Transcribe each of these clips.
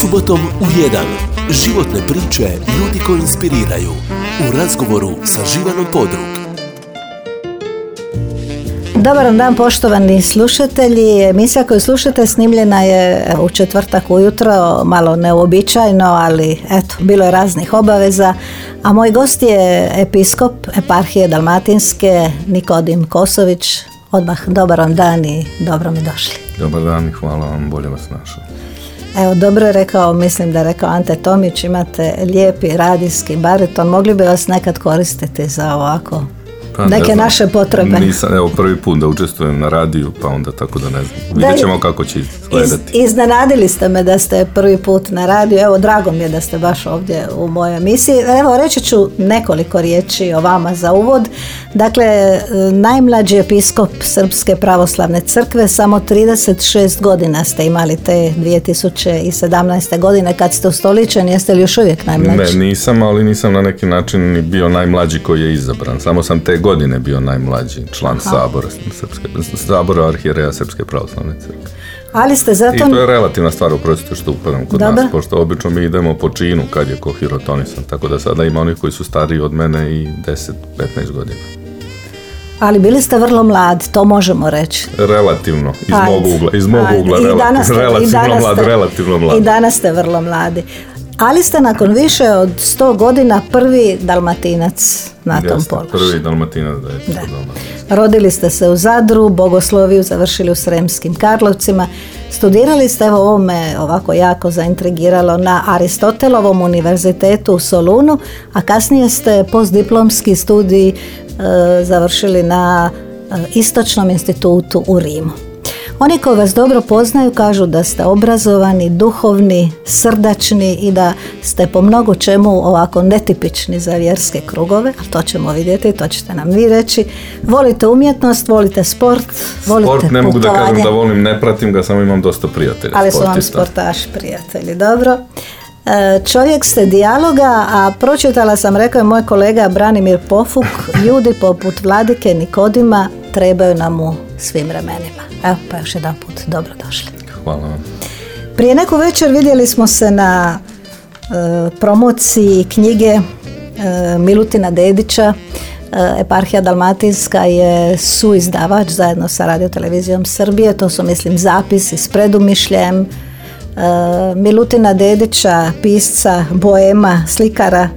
Subotom u 1. Životne priče ljudi koji inspiriraju. U razgovoru sa Živanom Podrug. Dobar dan poštovani slušatelji. Emisija koju slušate snimljena je u četvrtak ujutro, malo neuobičajno, ali eto, bilo je raznih obaveza. A moj gost je episkop eparhije Dalmatinske Nikodim Kosović. Odmah dobar vam dan i dobro mi došli. Dobar dan i hvala vam, bolje vas našao. Evo, dobro je rekao, mislim da je rekao Ante Tomić, imate lijepi radijski bariton, mogli bi vas nekad koristiti za ovako Pa, neke ne naše potrebe. Nisam, evo prvi put da učestvujem na radiju, pa onda tako da ne znam. Vidjet ćemo kako će Iz, izgledati. iznenadili ste me da ste prvi put na radiju, evo drago mi je da ste baš ovdje u mojoj emisiji. Evo reći ću nekoliko riječi o vama za uvod. Dakle, najmlađi episkop Srpske pravoslavne crkve, samo 36 godina ste imali te 2017. godine kad ste ustoličeni, jeste li još uvijek najmlađi? Ne, nisam, ali nisam na neki način bio najmlađi koji je izabran. Samo sam te godine bio najmlađi član sabora, Srpske, sabora arhijereja Srpske pravoslavne crkve. Ali ste I zato... to je relativna stvar, oprostite što upadam kod Dobro. nas, pošto obično mi idemo po činu kad je ko hirotonisan, tako da sada ima onih koji su stariji od mene i 10-15 godina. Ali bili ste vrlo mlad, to možemo reći. Relativno, iz mog ugla, iz mog ugla, I relativno, danas ste- i relativno danas mlad, ste- relativno mlad. I danas ste vrlo mladi. Ali ste nakon više od 100 godina prvi dalmatinac na tom položaju. Prvi dalmatinac da je Da. Rodili ste se u Zadru, bogosloviju završili u Sremskim Karlovcima. Studirali ste, evo ovo me ovako jako zaintrigiralo, na Aristotelovom univerzitetu u Solunu, a kasnije ste postdiplomski studij e, završili na e, Istočnom institutu u Rimu. Oni koji vas dobro poznaju kažu da ste obrazovani, duhovni, srdačni i da ste po mnogo čemu ovako netipični za vjerske krugove, ali to ćemo vidjeti, to ćete nam vi reći. Volite umjetnost, volite sport, volite Sport ne mogu da kažem da volim, ne pratim ga, samo imam dosta prijatelja. ali su vam sportaši prijatelji, dobro. E, Čovjek ste dijaloga, a pročitala sam, rekao je moj kolega Branimir Pofuk, ljudi poput Vladike Nikodima trebaju nam u svim vremenima. Evo, pa još jedan put, dobrodošli. Hvala vam. Prije neku večer vidjeli smo se na e, promociji knjige e, Milutina Dedića. E, Eparhija Dalmatinska je suizdavač zajedno sa radiotelevizijom Srbije. To su, mislim, zapisi s predumišljem. E, Milutina Dedića, pisca, boema, slikara.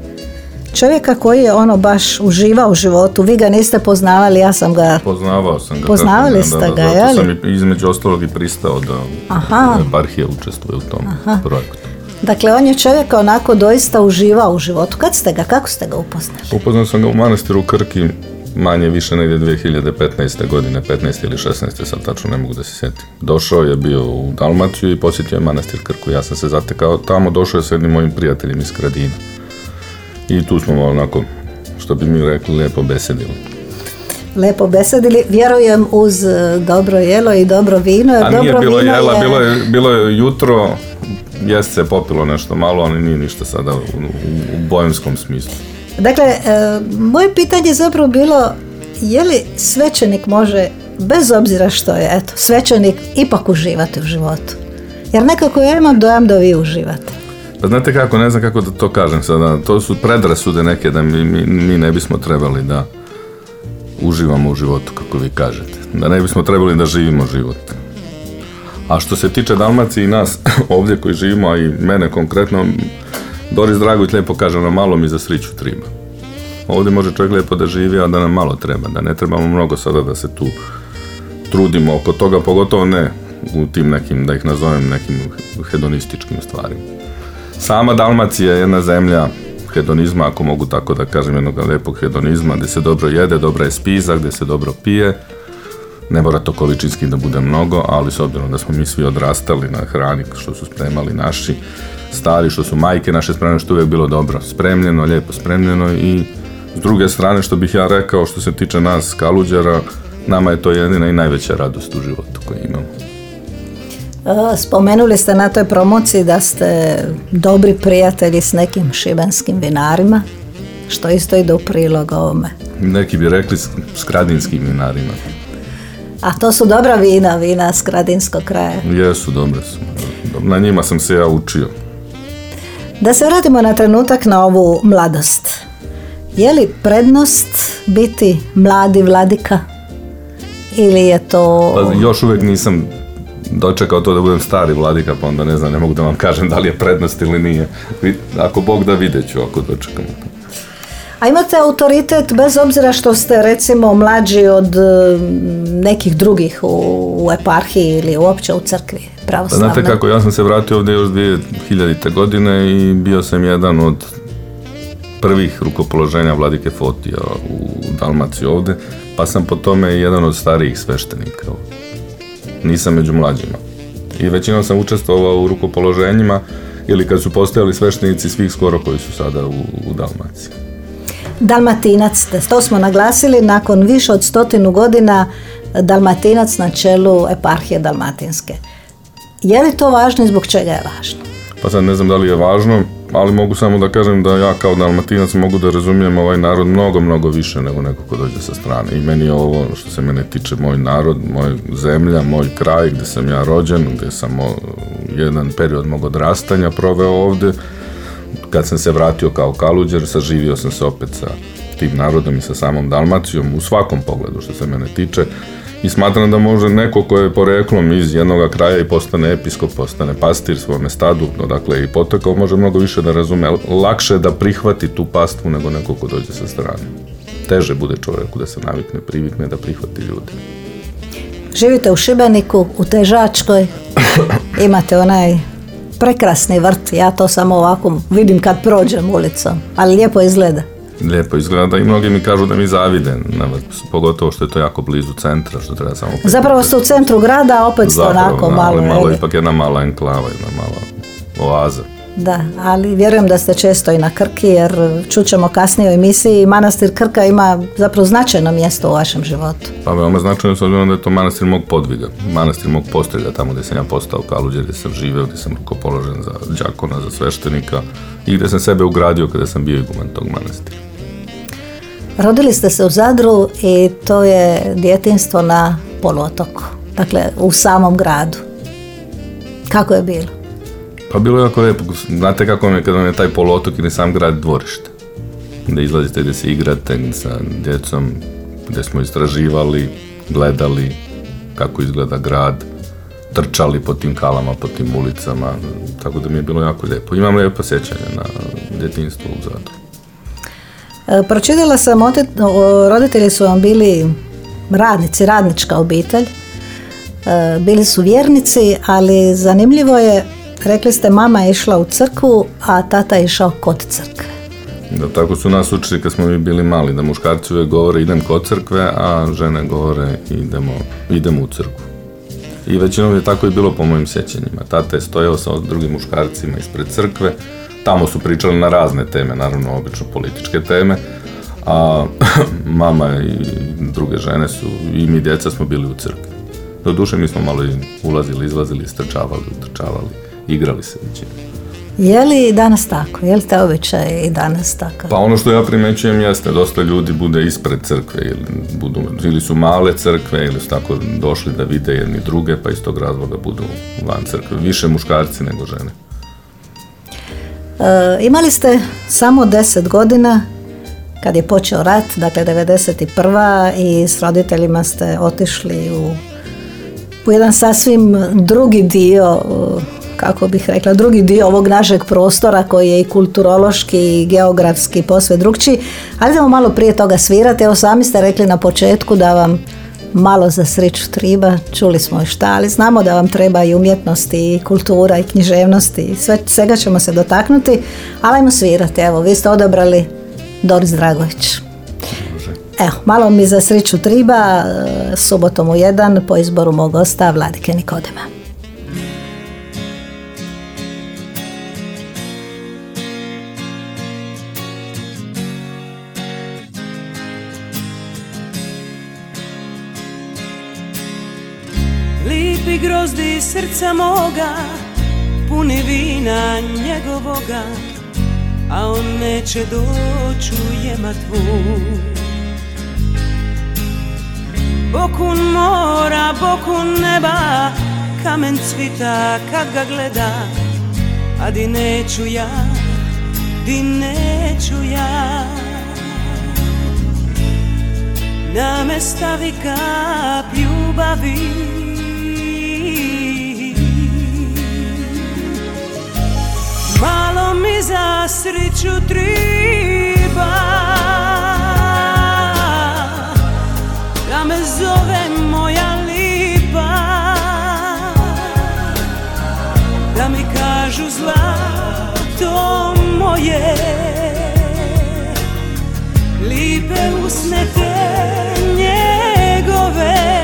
Čovjeka koji je ono baš uživao u životu. Vi ga niste poznavali, ja sam ga Poznavao sam ga. Poznavali tako, ste da, ga, zato sam između ostalog i pristao da Aha. eparhija učestvuje u tom projektu. Dakle, on je čovjek onako doista uživao u životu. Kad ste ga, kako ste ga upoznali? Upoznao sam ga u manastiru Krki manje više negdje 2015. godine, 15. ili 16. sad tačno ne mogu da se sjetim. Došao je bio u Dalmaciju i posjetio je manastir Krku. Ja sam se zatekao tamo, došao je sa jednim mojim prijateljem iz Kradina. I tu smo onako, što bi mi rekli, lijepo besedili. Lepo besedili, vjerujem uz e, dobro jelo i dobro vino, jer A nije dobro bilo vino jela, je... bilo je, bilo je jutro, jest se popilo nešto malo, ali nije ništa sada u, u, u bojemskom smislu. Dakle, e, moje pitanje je zapravo bilo, je li svećenik može, bez obzira što je, eto, svećenik ipak uživati u životu? Jer nekako ja imam dojam da vi uživate. Pa znate kako, ne znam kako da to kažem sada, to su predrasude neke da mi, mi, mi ne bismo trebali da uživamo u životu, kako vi kažete. Da ne bismo trebali da živimo život. A što se tiče Dalmacije i nas ovdje koji živimo, a i mene konkretno, Doris Dragović lijepo kaže, na malo mi za sriću triba. Ovdje može čovjek lijepo da živi, a da nam malo treba, da ne trebamo mnogo sada da se tu trudimo oko toga, pogotovo ne u tim nekim, da ih nazovem nekim hedonističkim stvarima. Sama Dalmacija je jedna zemlja hedonizma, ako mogu tako da kažem, jednog lijepog hedonizma, gdje se dobro jede, dobra je spiza, gdje se dobro pije. Ne mora to količinski da bude mnogo, ali s obzirom da smo mi svi odrastali na hrani što su spremali naši stari, što su majke naše spremne, što je uvijek bilo dobro spremljeno, lijepo spremljeno i s druge strane što bih ja rekao što se tiče nas kaluđera, nama je to jedina i najveća radost u životu koju imamo. E, Spomenuli ste na toj promociji da ste dobri prijatelji s nekim šibenskim vinarima, što isto ide u prilog ovome. Neki bi rekli s, s kradinskim vinarima. A to su dobra vina, vina s Kradinskog kraja. Jesu, dobre su. Na njima sam se ja učio. Da se vratimo na trenutak na ovu mladost. Je li prednost biti mladi vladika? Ili je to... Pa, još uvijek nisam dočekao to da budem stari vladika, pa onda ne znam, ne mogu da vam kažem da li je prednost ili nije. Ako Bog da vidjet ću ako dočekam A imate autoritet bez obzira što ste recimo mlađi od nekih drugih u, eparhiji ili uopće u crkvi pravoslavne? Pa znate kako, ja sam se vratio ovdje još 2000. godine i bio sam jedan od prvih rukopoloženja vladike Fotija u Dalmaciji ovdje, pa sam po tome jedan od starijih sveštenika. Nisam među mlađima. I većinom sam učestvovao u rukopoloženjima ili kad su postojali sveštenici svih skoro koji su sada u, u Dalmaciji. Dalmatinac to smo naglasili, nakon više od stotinu godina Dalmatinac na čelu eparhije Dalmatinske. Je li to važno i zbog čega je važno? Pa sad ne znam da li je važno, ali mogu samo da kažem da ja kao dalmatinac mogu da razumijem ovaj narod mnogo, mnogo više nego neko ko dođe sa strane. I meni je ovo što se mene tiče moj narod, moj zemlja, moj kraj gdje sam ja rođen, gdje sam jedan period mog odrastanja proveo ovdje. Kad sam se vratio kao kaluđer, saživio sam se opet sa tim narodom i sa samom Dalmacijom u svakom pogledu što se mene tiče i smatram da može neko ko je poreklom iz jednog kraja i postane episkop, postane pastir svome stadu, odakle i potekao, može mnogo više da razume. Lakše da prihvati tu pastvu nego neko ko dođe sa strane. Teže bude čovjeku da se navikne, privikne da prihvati ljudi. Živite u Šibeniku, u Težačkoj, imate onaj prekrasni vrt, ja to samo ovako vidim kad prođem ulicom, ali lijepo izgleda lijepo izgleda i mnogi mi kažu da mi zavide, pogotovo što je to jako blizu centra, što treba samo... Zapravo ste u centru grada, opet ste onako malo... malo ipak jedna mala enklava, jedna mala oaza. Da, ali vjerujem da ste često i na Krki jer čućemo kasnije u emisiji manastir Krka ima zapravo značajno mjesto u vašem životu. Pa veoma značajno s obzirom da je to manastir mog podviga, manastir mog postelja, tamo gdje sam ja postao kaluđer, gdje sam živeo, gdje sam položen za đakona, za sveštenika i gdje sam sebe ugradio kada sam bio iguman tog manastira. Rodili ste se u Zadru i to je djetinstvo na poluotoku, dakle u samom gradu. Kako je bilo? Pa bilo je jako lijepo. Znate kako je kada vam je taj poluotok ili sam grad dvorište. Da izlazite gdje se igrate sa djecom, gdje smo istraživali, gledali kako izgleda grad, trčali po tim kalama, po tim ulicama, tako da mi je bilo jako lijepo. Imam lijepo sjećanje na djetinstvo u Zadru. E, pročitala sam, roditelji su vam bili radnici, radnička obitelj. E, bili su vjernici, ali zanimljivo je, rekli ste mama je išla u crkvu, a tata je išao kod crkve. Da, tako su nas učili kad smo mi bili mali, da muškarci uvijek govore idem kod crkve, a žene govore idemo, idemo u crkvu. I većinom je tako i bilo po mojim sjećanjima. Tata je stojao sa drugim muškarcima ispred crkve, Tamo su pričali na razne teme, naravno obično političke teme, a mama i druge žene su, i mi djeca smo bili u crkvi. Do duše mi smo malo ulazili, izlazili, strčavali, utrčavali, igrali se većinu. Je li danas tako? Je li te običaj i danas tako? Pa ono što ja primećujem jeste, dosta ljudi bude ispred crkve ili, budu, ili su male crkve ili su tako došli da vide jedni druge pa iz tog razloga budu van crkve. Više muškarci nego žene. E, imali ste samo 10 godina kad je počeo rat, dakle 91. i s roditeljima ste otišli u, u jedan sasvim drugi dio kako bih rekla, drugi dio ovog našeg prostora koji je i kulturološki i geografski posve drugčiji. Ali idemo malo prije toga svirati. Evo sami ste rekli na početku da vam malo za sreću triba, čuli smo i šta, ali znamo da vam treba i umjetnosti, i kultura, i književnost i sve, svega ćemo se dotaknuti, ali ajmo svirati, evo, vi ste odabrali Doris Dragović. Evo, malo mi za sreću triba, e, subotom u jedan, po izboru mog gosta Vladike Nikodema. Srca moga Puni vina njegovoga A on neće doći u jematvu Bokun mora, bokun neba Kamen cvita kad ga gleda A di neću ja di neću ja. Da me stavi kap ljubavi Malo mi za sreću triba. Da me zove moja lipa. Da mi kažu zlato moje. Lipe usne te njegove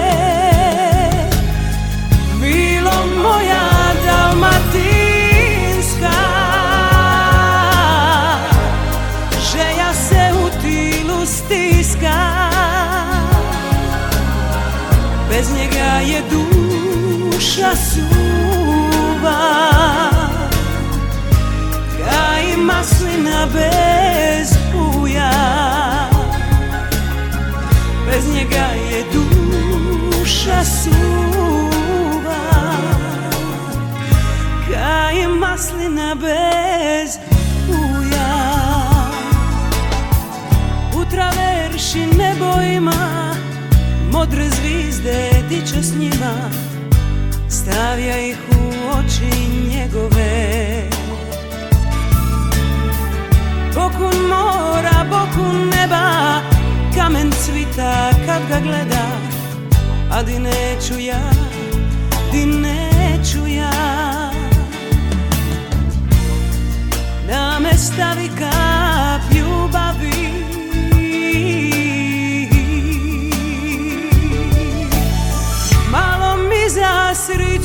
duša suva Kaj maslina bez puja Bez njega je duša suva Kaj maslina bez puja U traverši nebo ima Modre zvizde diče s njima Stavlja ih u oči njegove. Boku mora, boku neba Kamen cvita kad ga gleda. A di neću ja, di neću ja. Da me stavi kap ljubavi Malo mi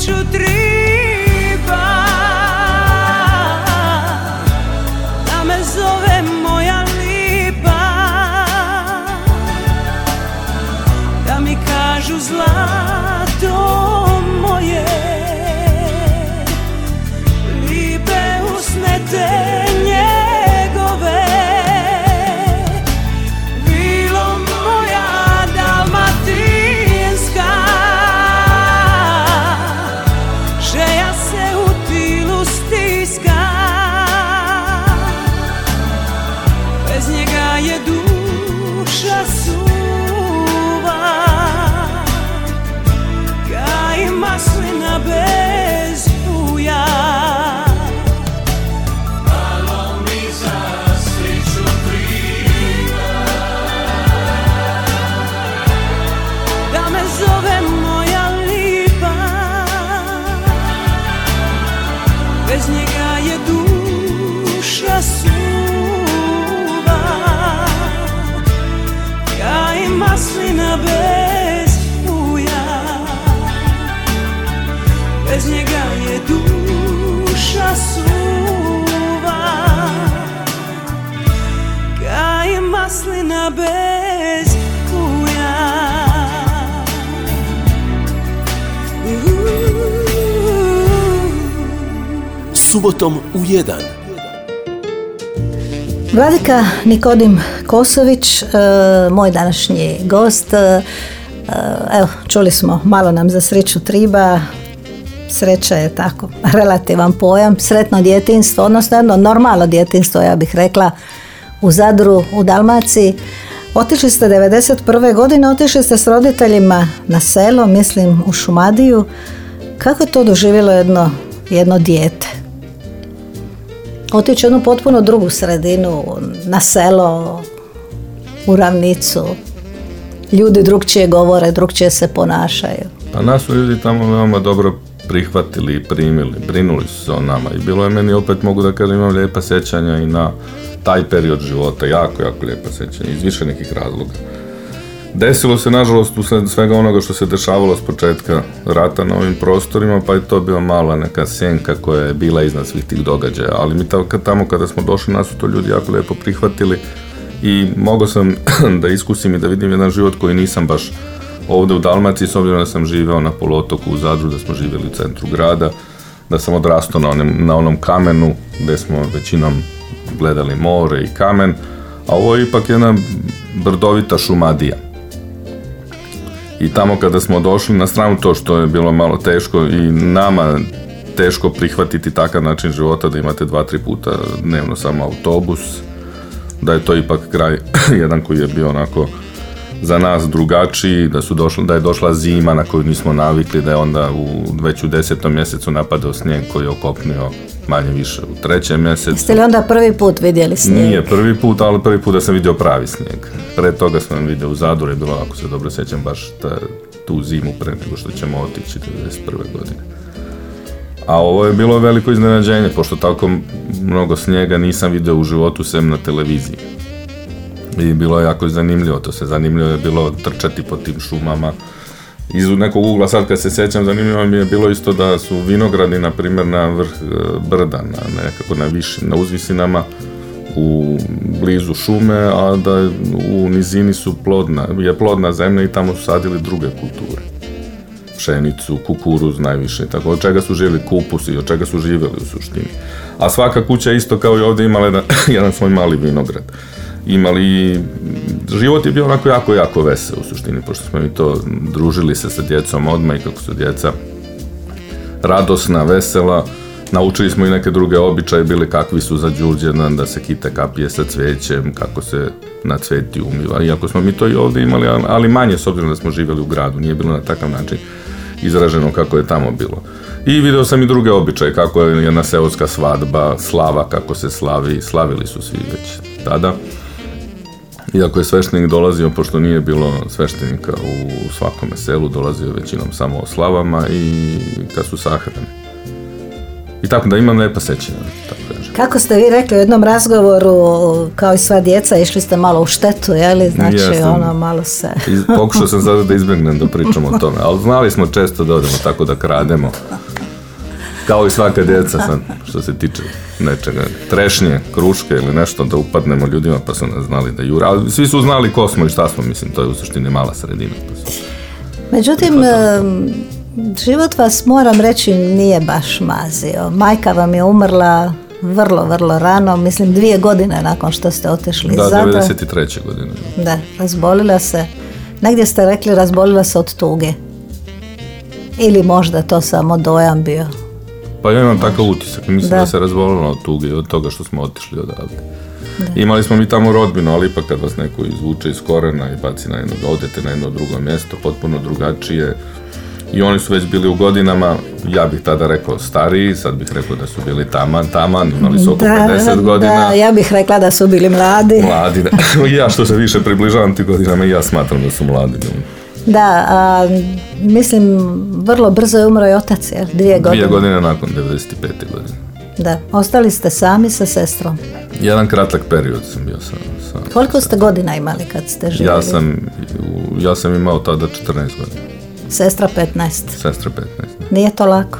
Subotom u 1. Vladika Nikodim Kosović, e, moj današnji gost. E, Evo, čuli smo, malo nam za sreću triba. Sreća je tako relativan pojam. Sretno djetinstvo, odnosno jedno normalno djetinstvo, ja bih rekla, u Zadru, u Dalmaciji. Otišli ste 91. godine, otišli ste s roditeljima na selo, mislim u Šumadiju. Kako je to doživjelo jedno, jedno dijete? Otići u jednu potpuno drugu sredinu, na selo, u ravnicu. Ljudi drugčije govore, drugčije se ponašaju. Pa nas su ljudi tamo veoma dobro prihvatili i primili, brinuli su se o nama i bilo je meni opet mogu da kažem imam lijepa sjećanja i na taj period života, jako, jako lijepa sjećanja iz više nekih razloga. Desilo se nažalost usled svega onoga što se dešavalo s početka rata na ovim prostorima, pa je to bila mala neka sjenka koja je bila iznad svih tih događaja, ali mi tamo kada smo došli nas su to ljudi jako lijepo prihvatili i mogao sam da iskusim i da vidim jedan život koji nisam baš ovdje u Dalmaciji, s obzirom da sam živeo na polotoku u Zadru, da smo živjeli u centru grada, da sam odrastao na, onim, na onom kamenu gdje smo većinom gledali more i kamen, a ovo je ipak jedna brdovita šumadija. I tamo kada smo došli, na stranu to što je bilo malo teško i nama teško prihvatiti takav način života da imate dva, tri puta dnevno samo autobus, da je to ipak kraj jedan koji je bio onako za nas drugačiji, da, su došli, da je došla zima na koju nismo navikli, da je onda u, već u desetom mjesecu napadao snijeg koji je okopnio manje više u trećem mjesecu. Jeste li onda prvi put vidjeli snijeg? Nije prvi put, ali prvi put da sam vidio pravi snijeg. Pre toga sam vidio u Zadru je bilo, ako se dobro sjećam, baš ta, tu zimu pre nego što ćemo otići 1991. godine. A ovo je bilo veliko iznenađenje, pošto tako mnogo snijega nisam vidio u životu sem na televiziji. I bilo je jako zanimljivo, to se zanimljivo je bilo trčati po tim šumama. Iz nekog ugla sad kad se sjećam zanimljivo mi je bilo isto da su vinogradi na primjer na vrh e, brda, na nekako na viši, na uzvisinama u blizu šume, a da u nizini su plodna, je plodna zemlja i tamo su sadili druge kulture. Pšenicu, kukuruz najviše, tako od čega su živjeli kupus i od čega su živjeli u suštini. A svaka kuća isto kao i ovdje imala jedan, jedan svoj mali vinograd imali, život je bio onako jako, jako vesel u suštini, pošto smo mi to družili se sa djecom odmah i kako su djeca radosna, vesela, naučili smo i neke druge običaje, bili kakvi su za Đurđedan, da se kite kapije sa cvijećem, kako se na cveti umiva, iako smo mi to i ovdje imali, ali manje s obzirom da smo živjeli u gradu, nije bilo na takav način izraženo kako je tamo bilo. I vidio sam i druge običaje, kako je jedna seoska svadba, slava, kako se slavi, slavili su svi već tada. Iako je sveštenik dolazio, pošto nije bilo sveštenika u svakome selu, dolazio većinom samo o slavama i kad su sahrane. I tako da imam lepa sećanja. Kako ste vi rekli u jednom razgovoru, kao i sva djeca, išli ste malo u štetu, je li? Znači, ono, malo se... pokušao sam sada da izbjegnem da pričamo o tome, ali znali smo često da odemo tako da krademo. Kao i svaka djeca sad, što se tiče nečega, trešnje, kruške ili nešto da upadnemo ljudima pa su nas znali da jure. Ali svi su znali ko smo i šta smo, mislim, to je u suštini mala sredina. Pa Međutim, život vas moram reći nije baš mazio. Majka vam je umrla vrlo, vrlo rano, mislim dvije godine nakon što ste otišli da, iz Da, 93. godine. Da, razbolila se. Negdje ste rekli razbolila se od tuge. Ili možda to samo dojam bio. Pa ja imam takav utisak, mislim da, se razbolilo od tuge, od toga što smo otišli odavde. Imali smo mi tamo rodbinu, ali ipak kad vas neko izvuče iz korena i baci na jedno, odete na jedno drugo mjesto, potpuno drugačije, i oni su već bili u godinama, ja bih tada rekao stariji, sad bih rekao da su bili taman, taman, imali su oko da, 50 godina. Da, ja bih rekla da su bili mladi. Mladi, da. ja što se više približavam ti godinama, ja smatram da su mladi. Da, a, mislim, vrlo brzo je umro i otac, jer dvije godine. Dvije godine nakon 95. godine. Da, ostali ste sami sa sestrom. Jedan kratak period sam bio sa, sa Koliko ste godina imali kad ste živjeli? Ja sam, ja sam imao tada 14 godina. Sestra 15. Sestra 15. Nije to lako?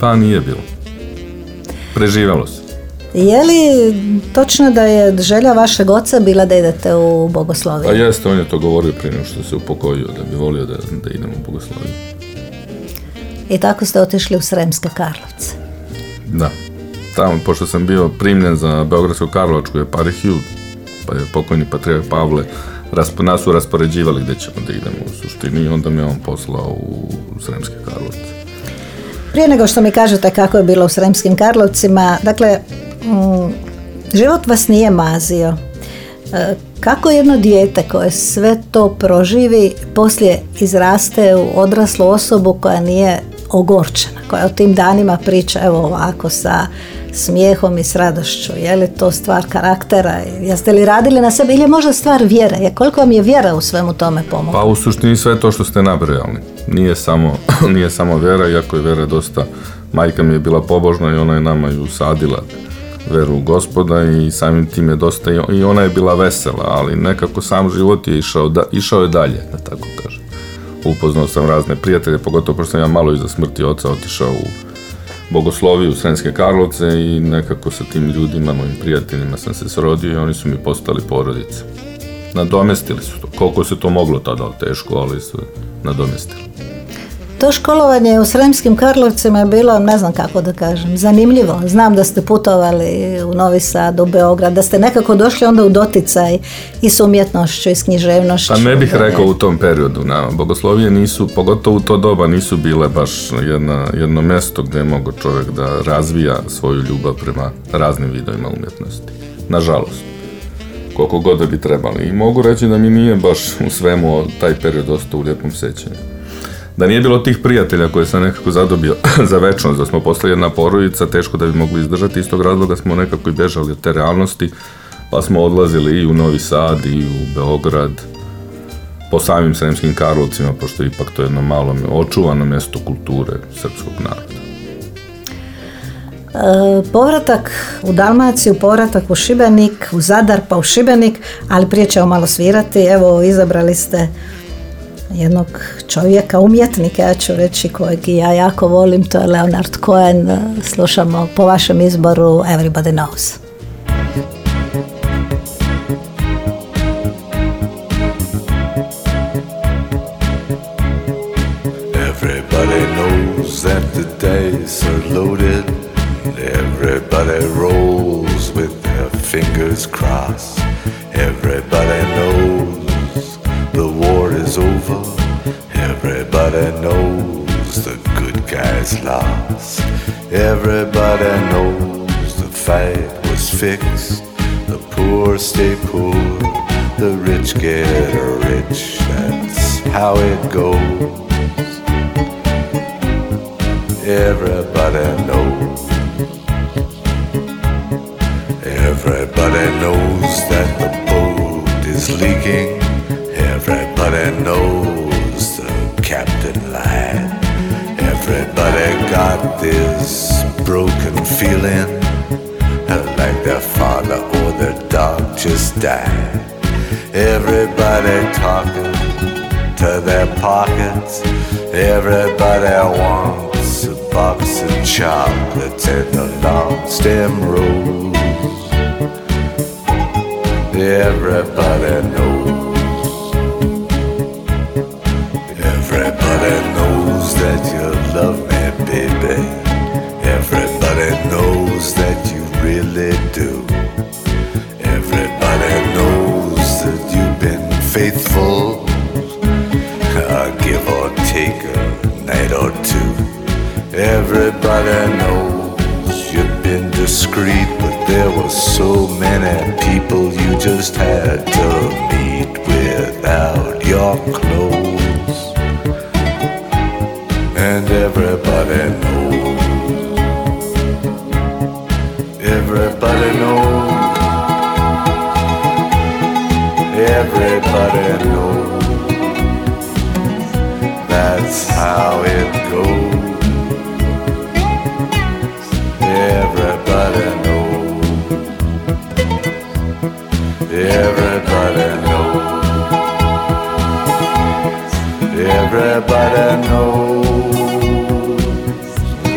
Pa nije bilo. Preživalo se. Je li točno da je želja vašeg oca bila da idete u bogosloviju? Pa jeste, on je to govorio prije nego što se upokojio, da bi volio da, da idemo u bogosloviju. I tako ste otišli u Sremske Karlovce? Da. Tamo, pošto sam bio primljen za Beogradsku Karlovačku eparhiju, pa je pokojni patrijak Pavle nas su raspoređivali gdje ćemo da idemo u suštini i onda me on poslao u Sremske Karlovce. Prije nego što mi kažete kako je bilo u Sremskim Karlovcima, dakle, mm, život vas nije mazio. E, kako jedno dijete koje sve to proživi poslije izraste u odraslu osobu koja nije ogorčena, koja o tim danima priča evo ovako sa smijehom i s radošću. Je li to stvar karaktera? Jeste li radili na sebi ili je možda stvar vjere? Je, koliko vam je vjera u svemu tome pomogla? Pa u suštini sve to što ste nabrojali. Nije samo, nije samo vjera, iako je vjera dosta... Majka mi je bila pobožna i ona je nama ju sadila veru u gospoda i samim tim je dosta i ona je bila vesela, ali nekako sam život je išao, da, išao je dalje, da tako kažem. Upoznao sam razne prijatelje, pogotovo pošto sam ja malo iza smrti oca otišao u bogosloviju Srenske Karlovce i nekako sa tim ljudima, mojim prijateljima sam se srodio i oni su mi postali porodice. Nadomestili su to. Koliko se to moglo tada teško, ali su nadomestili. To školovanje u Sremskim Karlovcima je bilo, ne znam kako da kažem, zanimljivo. Znam da ste putovali u Novi Sad, u Beograd, da ste nekako došli onda u doticaj i s umjetnošću i s književnošću. Pa ne bih rekao u tom periodu, na bogoslovije nisu, pogotovo u to doba nisu bile baš jedna, jedno mjesto gdje je mogo čovjek da razvija svoju ljubav prema raznim vidovima umjetnosti. Nažalost koliko god da bi trebali. I mogu reći da mi nije baš u svemu taj period ostao u lijepom sećanju. Da nije bilo tih prijatelja koje sam nekako zadobio za večnost, da smo postali jedna porodica, teško da bi mogli izdržati, iz tog razloga smo nekako i bežali od te realnosti, pa smo odlazili i u Novi Sad i u Beograd, po samim Sremskim Karlovcima, pošto ipak to jedno malo očuvano mjesto kulture srpskog naroda. E, povratak u Dalmaciju, povratak u Šibenik, u Zadar pa u Šibenik, ali prije ćemo malo svirati. Evo, izabrali ste jednog čovjeka, umjetnika, ja ću reći kojeg ja jako volim, to je Leonard Cohen. Slušamo po vašem izboru Everybody Knows. Everybody knows that the days are loaded Everybody rolls with their fingers crossed. Everybody knows Everybody knows the good guys lost. Everybody knows the fight was fixed. The poor stay poor, the rich get rich. That's how it goes. Everybody knows. Everybody knows that the boat is leaking. Everybody knows captain lied. Everybody got this broken feeling like their father or their dog just died. Everybody talking to their pockets. Everybody wants a box of chocolates and a long stem rose. Everybody knows. Many people you just had to meet without your clothes. And everybody knows. Everybody knows. Everybody knows. That's how it goes. Everybody knows.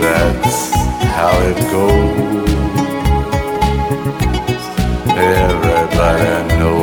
That's how it goes. Everybody knows.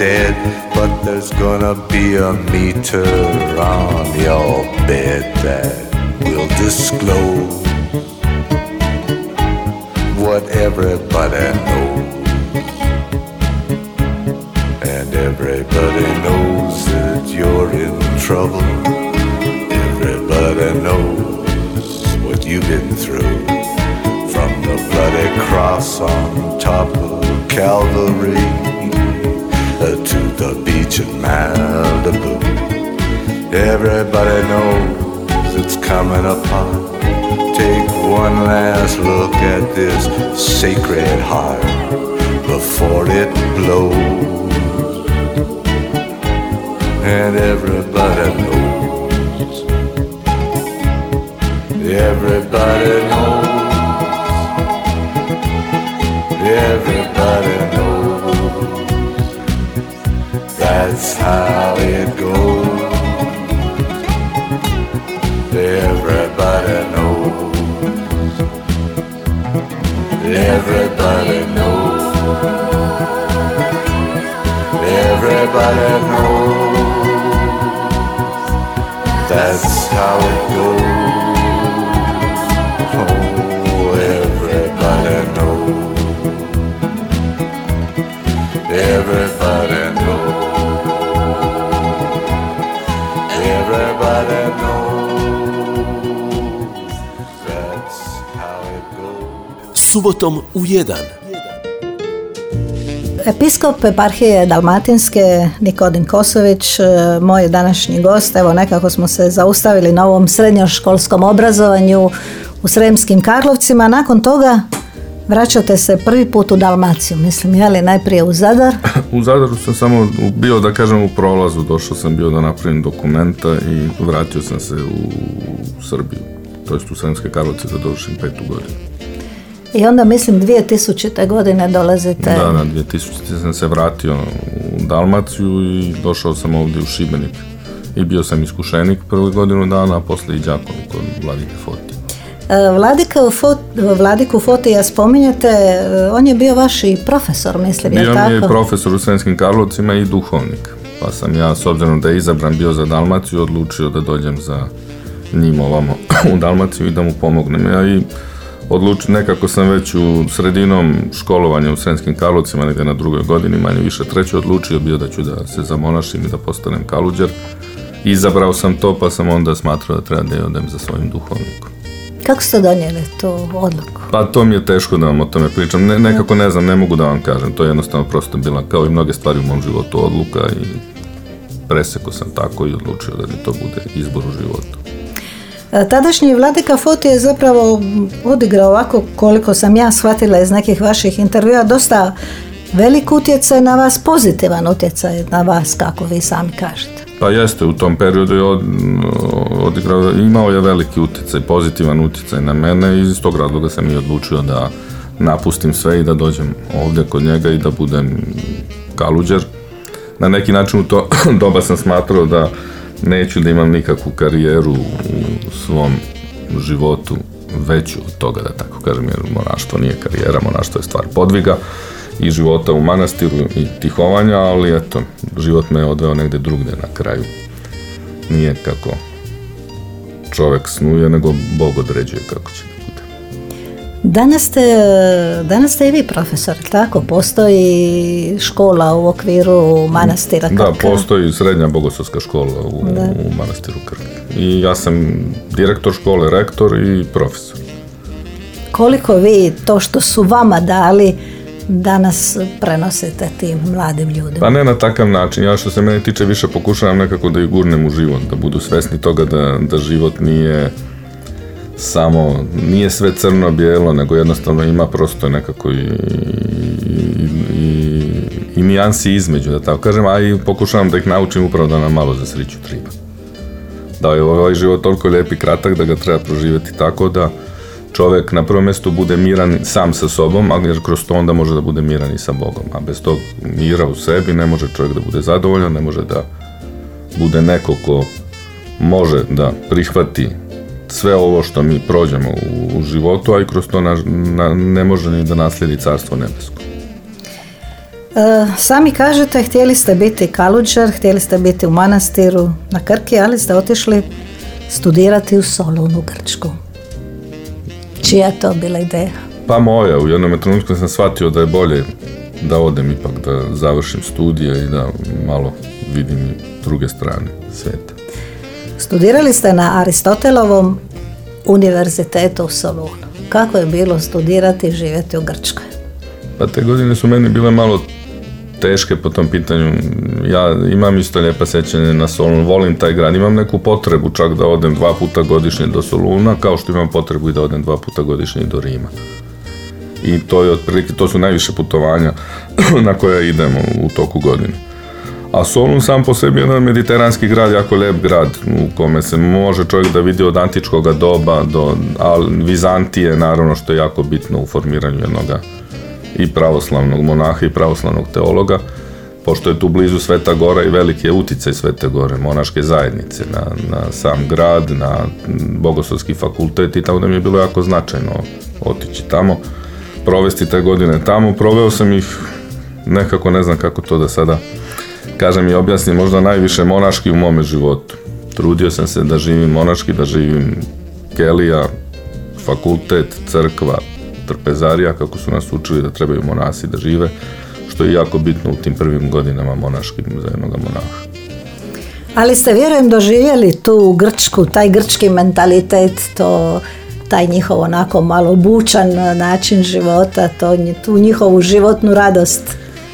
Dead, but there's gonna be a meter on your bed that will disclose what everybody knows. And everybody knows that you're in trouble. Everybody knows what you've been through. From the bloody cross on top of Calvary the beach in Malibu. Everybody knows it's coming apart. Take one last look at this sacred heart before it blows. And everybody knows. Everybody knows. Everybody knows. That's how it goes. Everybody knows. Everybody knows. Everybody knows. That's how it goes. Subotom u 1. Episkop eparhije Dalmatinske Nikodim Kosović, e, moj današnji gost, evo nekako smo se zaustavili na ovom srednjoškolskom obrazovanju u Sremskim Karlovcima, nakon toga vraćate se prvi put u Dalmaciju, mislim, je li najprije u Zadar, U Zadaru sam samo bio, da kažem, u prolazu. Došao sam bio da napravim dokumenta i vratio sam se u Srbiju. To jest u Sremske Karlovce da dovršim petu godinu. i onda mislim 2000. godine dolazite Da, da, 2000. sam se vratio u Dalmaciju i došao sam ovdje u Šibenik. I bio sam iskušenik prvu godinu dana, a poslije i đakom kod Vladike Foti. E, Vladika u Fot- Vladiku Fotija spominjete, e, on je bio vaš i profesor, mislim, je Bio tako? mi je profesor u Sremskim Karlovcima i duhovnik. Pa sam ja, s obzirom da je izabran bio za Dalmaciju, odlučio da dođem za njim ovamo u Dalmaciju i da mu pomognem. Ja i odlučio, nekako sam već u sredinom školovanja u Sremskim Karlovcima, negdje na drugoj godini, manje više treće, odlučio bio da ću da se zamonašim i da postanem kaluđer. Izabrao sam to, pa sam onda smatrao da treba da odem za svojim duhovnikom. Kako ste donijeli tu odluku? Pa to mi je teško da vam o tome pričam. Ne, nekako ne znam, ne mogu da vam kažem. To je jednostavno prosto bila, kao i mnoge stvari u mom životu, odluka i preseko sam tako i odlučio da mi to bude izbor u životu. E, Tadašnji Vladika Foti je zapravo odigrao ovako koliko sam ja shvatila iz nekih vaših intervjua dosta velik utjecaj na vas, pozitivan utjecaj na vas kako vi sami kažete. Pa jeste, u tom periodu je od, odigrao, imao je veliki utjecaj, pozitivan utjecaj na mene i iz tog razloga sam i odlučio da napustim sve i da dođem ovdje kod njega i da budem kaluđer. Na neki način u to doba sam smatrao da neću da imam nikakvu karijeru u svom životu veću od toga, da tako kažem, jer monaštvo nije karijera, monaštvo je stvar podviga i života u manastiru i tihovanja, ali eto, život me je odveo negdje drugdje na kraju. Nije kako čovjek snuje, nego Bog određuje kako će da bude. Danas ste, danas ste i vi profesor, tako? Postoji škola u okviru manastira Da, Krka. postoji srednja bogoslovska škola u, u manastiru Krk. I ja sam direktor škole, rektor i profesor. Koliko vi to što su vama dali danas prenosite tim mladim ljudima? Pa ne na takav način, ja što se mene tiče više pokušavam nekako da ih gurnem u život, da budu svesni toga da, da život nije samo, nije sve crno-bijelo, nego jednostavno ima prosto nekako i, i, i, i nijansi između, da tako kažem, a i pokušavam da ih naučim upravo da nam malo za sriću triba. Da je ovaj život toliko lijep i kratak da ga treba proživjeti tako da čovjek na prvom mjestu bude miran sam sa sobom, ali jer kroz to onda može da bude miran i sa Bogom. A bez tog mira u sebi ne može čovjek da bude zadovoljan, ne može da bude neko ko može da prihvati sve ovo što mi prođemo u, životu, a i kroz to na, na- ne može ni da naslijedi carstvo nebesko. E, sami kažete, htjeli ste biti kaluđer, htjeli ste biti u manastiru na Krki, ali ste otišli studirati u Solun u Grčku čija to bila ideja? Pa moja, u jednom trenutku sam shvatio da je bolje da odem ipak, da završim studije i da malo vidim i druge strane sveta. Studirali ste na Aristotelovom univerzitetu u Solunu. Kako je bilo studirati i živjeti u Grčkoj? Pa te godine su meni bile malo teške po tom pitanju. Ja imam isto lijepa sećanje na Solun, volim taj grad, imam neku potrebu čak da odem dva puta godišnje do Soluna, kao što imam potrebu i da odem dva puta godišnje do Rima. I to je otprilike, to su najviše putovanja na koja idemo u toku godine. A Solun sam po sebi je jedan mediteranski grad, jako lep grad u kome se može čovjek da vidi od antičkog doba do Vizantije, naravno što je jako bitno u formiranju jednoga i pravoslavnog monaha i pravoslavnog teologa, pošto je tu blizu Sveta Gora i veliki je uticaj Svete Gore, monaške zajednice na, na sam grad, na bogoslovski fakultet i tako da mi je bilo jako značajno otići tamo, provesti te godine tamo. Proveo sam ih nekako, ne znam kako to da sada kažem i objasnim, možda najviše monaški u mome životu. Trudio sam se da živim monaški, da živim kelija, fakultet, crkva, trpezarija kako su nas učili da trebaju monasi da žive, što je jako bitno u tim prvim godinama monaškim za jednog monaha. Ali ste vjerujem doživjeli tu grčku, taj grčki mentalitet, to taj njihov onako malo bučan način života, to, tu njihovu životnu radost.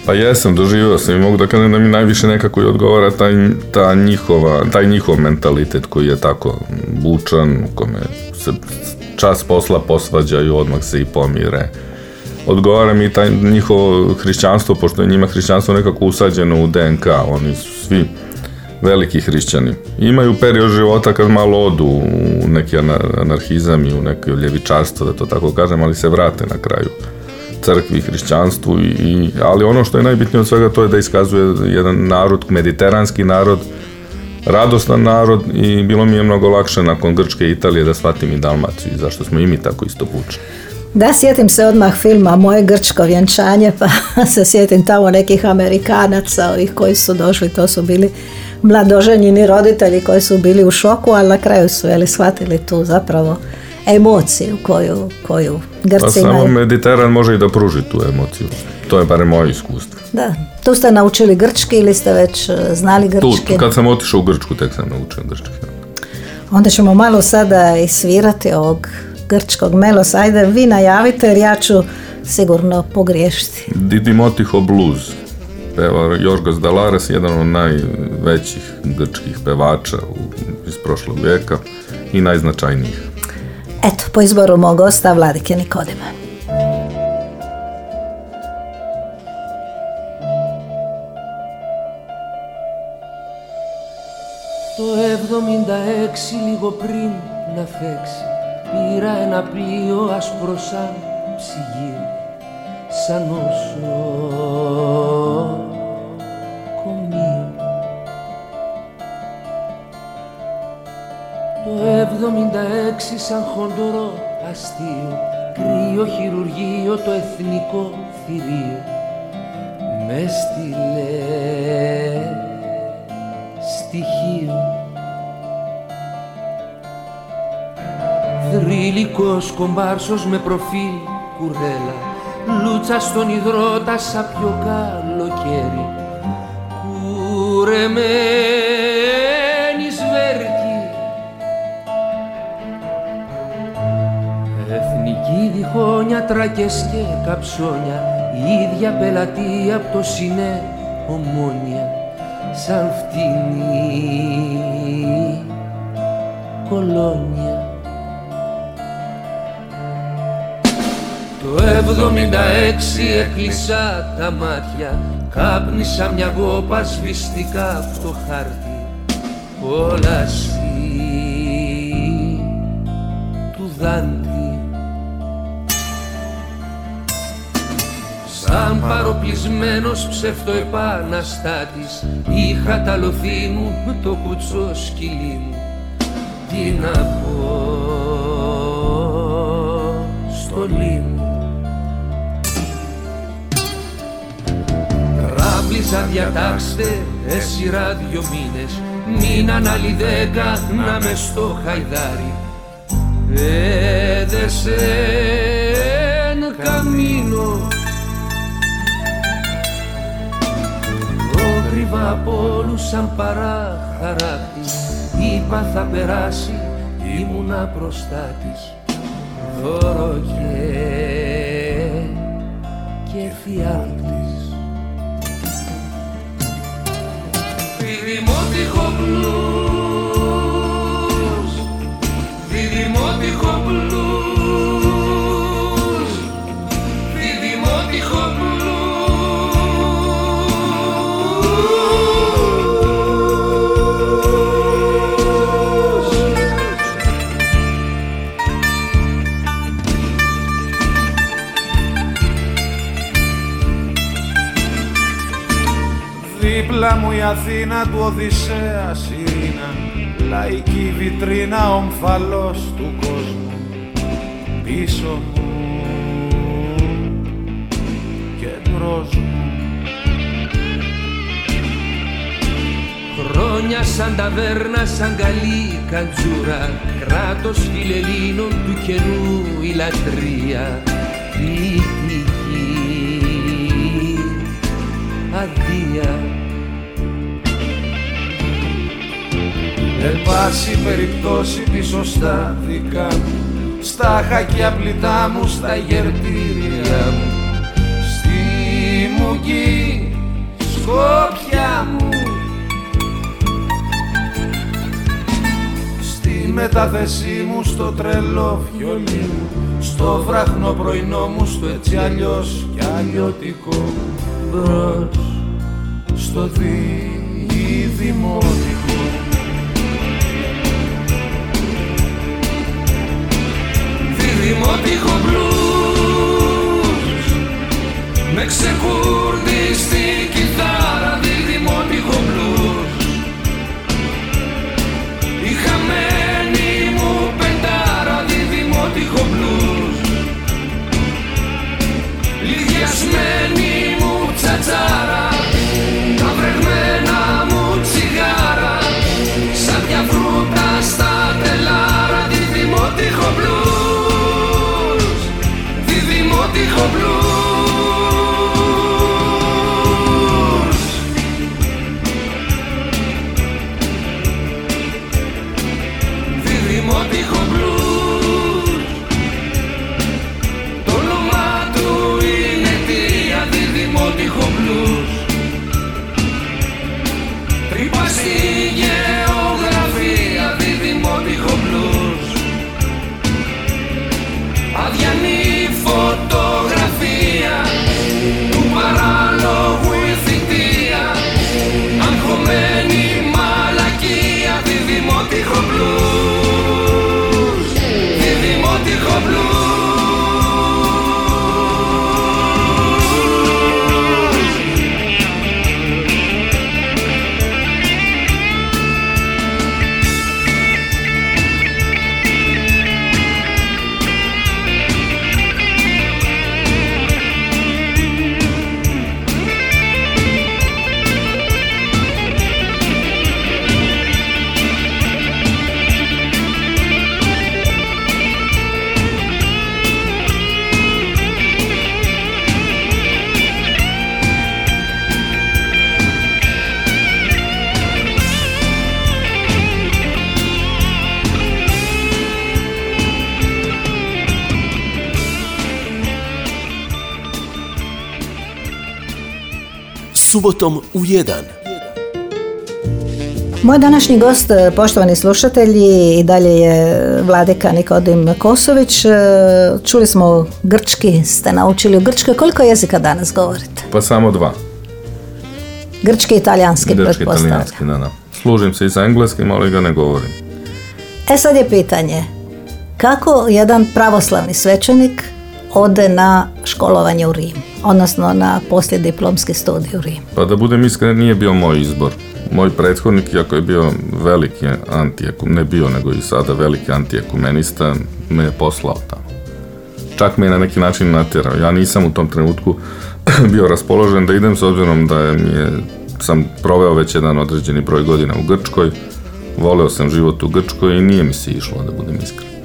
Pa jesam, doživio sam i mogu da kažem da mi najviše nekako i odgovara taj, ta njihova, taj njihov mentalitet koji je tako bučan, u kome se čas posla posvađaju, odmah se i pomire. Odgovara mi taj njihovo hrišćanstvo, pošto je njima hrišćanstvo nekako usađeno u DNK, oni su svi veliki hrišćani. Imaju period života kad malo odu u neki anarhizam i u neko ljevičarstvo, da to tako kažem, ali se vrate na kraju crkvi, hrišćanstvu, i, ali ono što je najbitnije od svega to je da iskazuje jedan narod, mediteranski narod, radostan narod i bilo mi je mnogo lakše nakon Grčke i Italije da shvatim i Dalmaciju i zašto smo i mi tako isto vučni. Da, sjetim se odmah filma Moje grčko vjenčanje, pa se sjetim tamo nekih Amerikanaca, ovih koji su došli, to su bili mladoženjini roditelji koji su bili u šoku, ali na kraju su jeli, shvatili tu zapravo emociju koju, koju Grci imaju. Pa samo Mediteran može i da pruži tu emociju. To je barem moje iskustvo. Da. Tu ste naučili grčki ili ste već e, znali grčki? Tu, kad sam otišao u Grčku, tek sam naučio grčki. Onda ćemo malo sada isvirati ovog grčkog melos. Ajde, vi najavite jer ja ću sigurno pogriješiti. Didimotiho blues. Peva Jorgos Dalares, jedan od najvećih grčkih pevača iz prošlog vijeka i najznačajnijih. Eto, po izboru mog gosta Vladike Nikodima. λίγο πριν να φέξει Πήρα ένα πλοίο άσπρο σαν ψυγείο Σαν όσο κομείο Το εβδομήντα έξι σαν χοντορό αστείο Κρύο χειρουργείο το εθνικό θηρίο Μες στείλε Γλυκός κομπάρσος με προφίλ κουρελά, Λούτσα στον υδρότα σαν πιο καλοκαίρι. Κουρεμένης σβέρκη Εθνική διχόνια, τρακές και καψόνια. Η ίδια πελατεία από το σινε, ομόνια. Σαν φτηνή κολόνια. έκλεισα τα μάτια. Κάπνισα μια γόπα σβηστικά από το χάρτη. Κόλαση του Δάντη. Σαν παροπλισμένος ψευτοεπαναστάτης Είχα ταλωθεί μου το κουτσό σκυλί μου. Τι να πω Σαν διατάξτε έσυρα δυο μήνες. Μείναν άλλοι να με στο χαϊδάρι. Έδεσε εν καμίνο. Όγκριβα από όλους σαν παράχαράκτη. Είπα θα περάσει ήμουνα μπροστά της Δώρο και, και φιάλτη tych ogniów. Αθήνα του Οδυσσέας Ειρήνα Λαϊκή βιτρίνα ομφαλός του κόσμου Πίσω μου και μπρος μου. Χρόνια σαν ταβέρνα, σαν καλή καντζούρα Κράτος φιλελλήνων του καινού η λατρεία Ποιητική αδεία Εν πάση περιπτώσει πίσω στα δικά μου Στα χακιά πλητά μου, στα γερτήρια μου. Στη μουγκή σκόπια μου. Στη μετάθεσή μου, στο τρελό βιολί μου Στο βράχνο πρωινό μου, στο έτσι αλλιώς κι αλλιώτικο Μπρος στο ότι έχω Με ξεκούρνει στη κιθάρα δίδυμο ότι έχω Η χαμένη μου πεντάρα δίδυμο ότι έχω μου τσατσάρα Subotom u 1. Moj današnji gost, e, poštovani slušatelji, i dalje je Vladika Nikodim Kosović. E, Čuli smo grčki, ste naučili u Grčkoj. Koliko jezika danas govorite? Pa samo dva. Grčki i italijanski, Grčki, pretpostavljam. italijanski, da, da. Služim se i sa engleskim, ali ga ne govorim. E sad je pitanje, kako jedan pravoslavni svećenik ode na školovanje u Rim, odnosno na poslijediplomski studij u Rim? Pa da budem iskren, nije bio moj izbor. Moj prethodnik, iako je bio veliki antijekum, ne bio, nego i sada veliki antijekumenista, me je poslao tamo. Čak me je na neki način natjerao. Ja nisam u tom trenutku bio raspoložen da idem s obzirom da mi je, sam proveo već jedan određeni broj godina u Grčkoj. Voleo sam život u Grčkoj i nije mi se išlo, da budem iskren.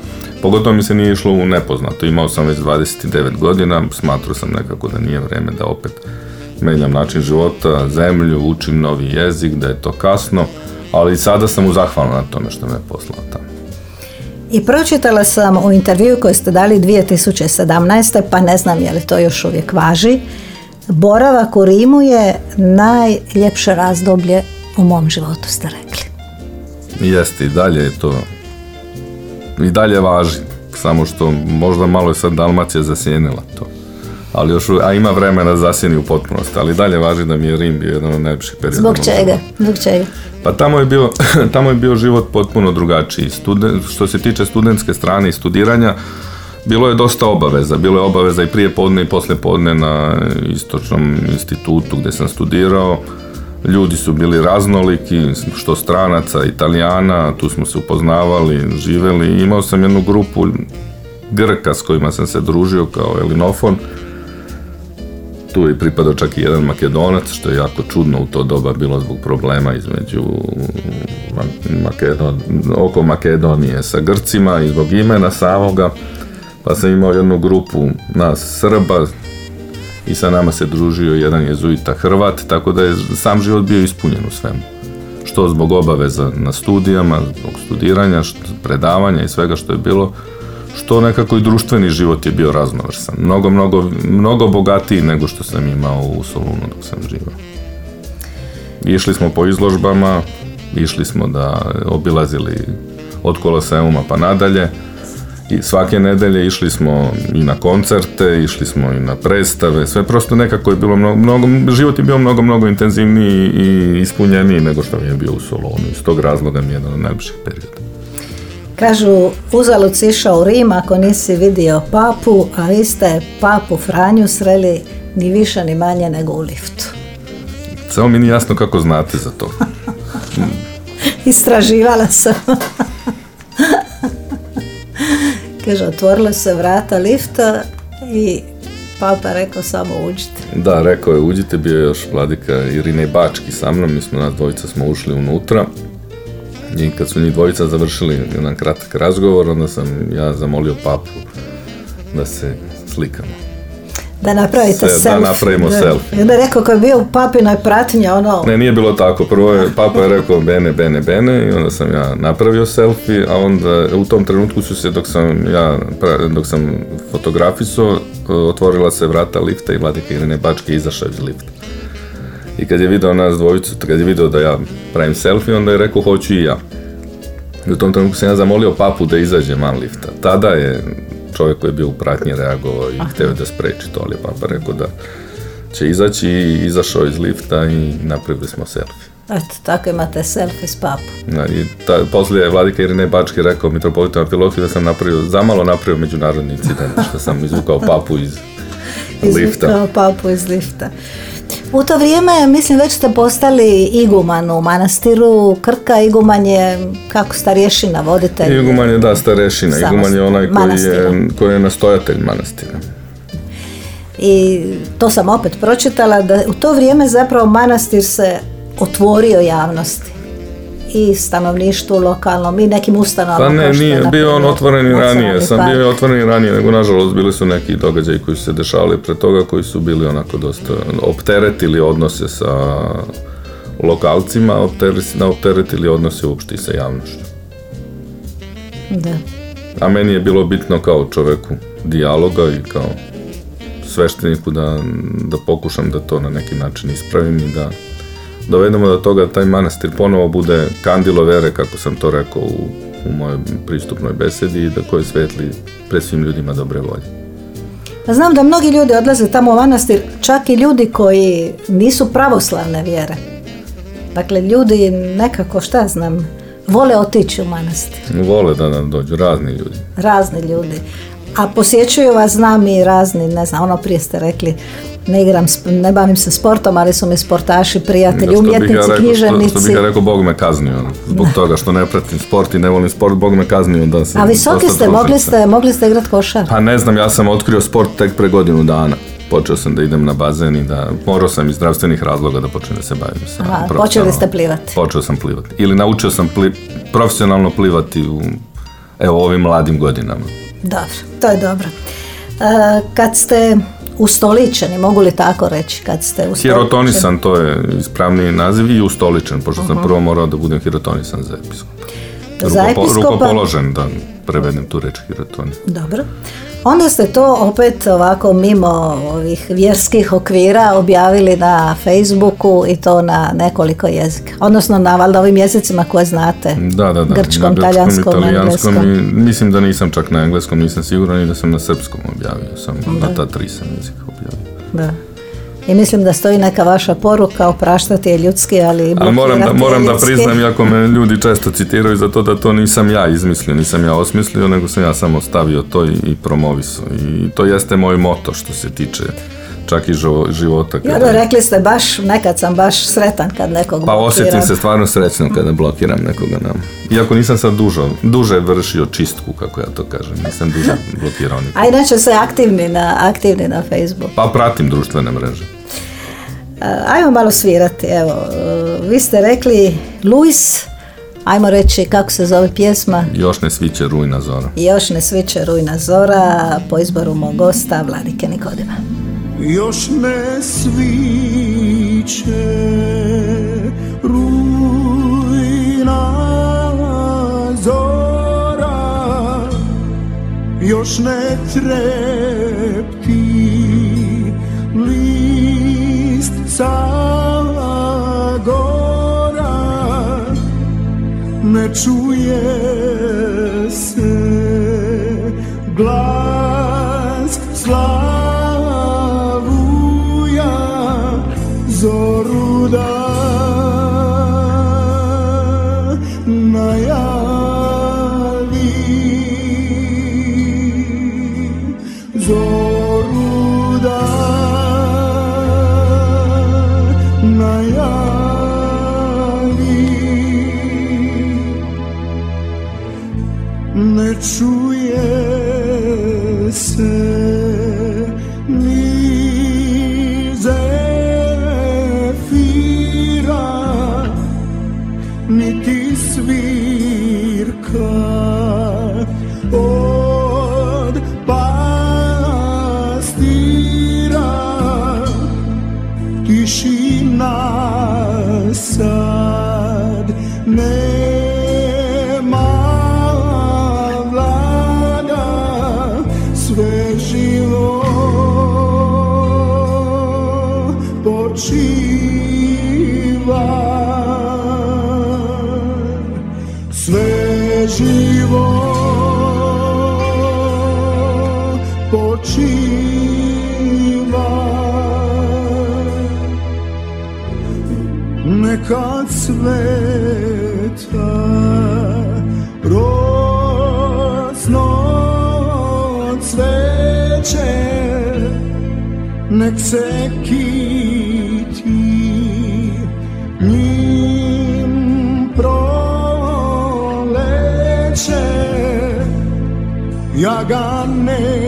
Pogotovo mi se nije išlo u nepoznato. Imao sam već 29 godina, smatrao sam nekako da nije vreme da opet menjam način života, zemlju, učim novi jezik, da je to kasno, ali sada sam mu zahvalan na tome što me je poslao tamo. I pročitala sam u intervju koji ste dali 2017. pa ne znam je li to još uvijek važi. Boravak u Rimu je najljepše razdoblje u mom životu, ste rekli. Jeste, i dalje je to, i dalje važi, samo što možda malo je sad Dalmacija zasjenila to. Ali još, a ima vremena zasjeni u potpunosti, ali dalje važi da mi je Rim bio jedan od najljepših perioda. Zbog čega? Zbog čega? Pa tamo je bio, tamo je bio život potpuno drugačiji. Studen, što se tiče studentske strane i studiranja, bilo je dosta obaveza. Bilo je obaveza i prije podne i poslije podne na istočnom institutu gdje sam studirao. Ljudi su bili raznoliki, što stranaca, italijana, tu smo se upoznavali, živeli. Imao sam jednu grupu Grka s kojima sam se družio kao elinofon. Tu je pripadao čak i jedan makedonac, što je jako čudno u to doba bilo zbog problema između Ma- Makedon, oko Makedonije sa Grcima i zbog imena samoga. Pa sam imao jednu grupu nas Srba i sa nama se družio jedan jezuita Hrvat, tako da je sam život bio ispunjen u svemu. Što zbog obaveza na studijama, zbog studiranja, što, predavanja i svega što je bilo, što nekako i društveni život je bio raznovrsan. Mnogo, mnogo, mnogo bogatiji nego što sam imao u Solunu dok sam živao. Išli smo po izložbama, išli smo da obilazili od Koloseuma pa nadalje. I svake nedelje išli smo i na koncerte, išli smo i na predstave, sve prosto nekako je bilo mnogo, mnogo život je bio mnogo, mnogo intenzivniji i ispunjeniji nego što mi je bio u Solonu. Iz tog razloga mi je jedan od najljepših perioda. Kažu, uzalud si išao u Rim ako nisi vidio papu, a vi ste papu Franju sreli ni više ni manje nego u liftu. Samo mi nije jasno kako znate za to. Istraživala sam. Kaže, otvorila se vrata lifta i papa rekao samo uđite. Da, rekao je, uđite, bio je još vladika Irine Bački sa mnom, mi smo nas dvojica smo ušli unutra i kad su njih dvojica završili jedan kratak razgovor, onda sam ja zamolio papu da se slikamo. Da napravite Se- da selfie. napravimo selfie. I onda je rekao, kad je bio u papinoj pratnji, ono, Ne, nije bilo tako. Prvo je, papa je rekao bene, bene, bene i onda sam ja napravio selfie, a onda u tom trenutku su se, dok sam ja, dok sam fotografisao, e, otvorila se vrata lifta i vladika Irine Bačke izašao iz lifta. I kad je video nas dvojicu, kad je video da ja pravim selfie, onda je rekao hoću i ja. I u tom trenutku sam ja zamolio papu da izađe van lifta. Tada je čovjek koji je bio u pratnji reagovao i htio da spreči to, ali papa rekao da će izaći i izašao iz lifta i napravili smo selfie. eto, tako imate selfie s papom. Da, I ta, poslije je vladika Irine Bački rekao mitropolitu Amfilohiju da sam napravio, zamalo napravio međunarodni incident, što sam izvukao papu iz lifta. Izvukao papu iz lifta. U to vrijeme, mislim, već ste postali iguman u manastiru Krka. Iguman je, kako starješina, voditelj. Iguman je da Samostalno, Iguman je onaj koji je, koji je nastojatelj manastira. I to sam opet pročitala, da u to vrijeme zapravo manastir se otvorio javnosti. I stanovništvu lokalnom i nekim ustanovama. Pa ne, nije, bio on otvoren i ranije, sam bio je otvoren i ranije, nego nažalost bili su neki događaji koji su se dešavali pre toga, koji su bili onako dosta opteretili odnose sa lokalcima, opteretili, opteretili odnose uopšte i sa javnošću. Da. A meni je bilo bitno kao čoveku dijaloga i kao svešteniku da, da pokušam da to na neki način ispravim i da dovedemo do toga da taj manastir ponovo bude kandilo vere, kako sam to rekao u, u mojoj pristupnoj besedi da koji svetli pred svim ljudima dobre volje. Pa Znam da mnogi ljudi odlaze tamo u manastir, čak i ljudi koji nisu pravoslavne vjere. Dakle, ljudi nekako, šta znam, vole otići u manastir. Vole da nam dođu razni ljudi. Razni ljudi. A posjećuju vas, znam i razni, ne znam, ono prije ste rekli, ne igram, ne bavim se sportom, ali su mi sportaši, prijatelji, bih ja umjetnici, rekao, književnici. Što, što bih ja rekao, Bog me kaznio. ono. Zbog toga što ne pratim sport i ne volim sport, Bog me kaznio da sam A visoki ste, mogli ste, mogli ste igrati košar. Pa ne znam, ja sam otkrio sport tek pre godinu dana. Počeo sam da idem na bazen i da morao sam iz zdravstvenih razloga da počnem da se bavim sa Aha, počeli ste plivati. Počeo sam plivati. Ili naučio sam pli- profesionalno plivati u evo ovim mladim godinama. Dobro, to je dobro. E, kad ste ustoličeni, mogu li tako reći kad ste ustoličeni? Hirotonisan, to je ispravniji naziv i ustoličen, pošto sam prvo morao da budem hirotonisan za episkop. Za Rukopo- episkopa- Rukopoložen, da prevedem tu reč hirotoni. Dobro. Onda ste to opet ovako mimo ovih vjerskih okvira objavili na Facebooku i to na nekoliko jezika. Odnosno na valjda ovim jezicima koje znate. Da, da, da. Grčkom, na talijanskom, italijanskom i mislim da nisam čak na engleskom, nisam siguran i da sam na srpskom objavio. Sam na ta tri sam jezika objavio. Da. I mislim da stoji neka vaša poruka opraštati je ljudski, ali i Ali moram da, moram da priznam, iako me ljudi često citiraju za to da to nisam ja izmislio, nisam ja osmislio, nego sam ja samo stavio to i, i promovisao. I to jeste moj moto što se tiče čak i živo- života. Ja kada- da rekli ste baš, nekad sam baš sretan kad nekog Pa osjetim se stvarno srećno kada blokiram nekoga na... Iako nisam sad dužo, duže vršio čistku, kako ja to kažem, nisam duže blokirao nikoga. A inače ste aktivni na, aktivni na Facebooku. Pa pratim društvene mreže. E, Ajmo malo svirati, evo, e, vi ste rekli Luis, ajmo reći kako se zove pjesma, Još ne sviće rujna zora. Još ne sviće Rujna Zora po izboru mog gosta Vladike Nikodima. Još ne sviće rujna zora još ne trepti list sa gora ne čuje se glas nek se kiti njim proleće ja ga neću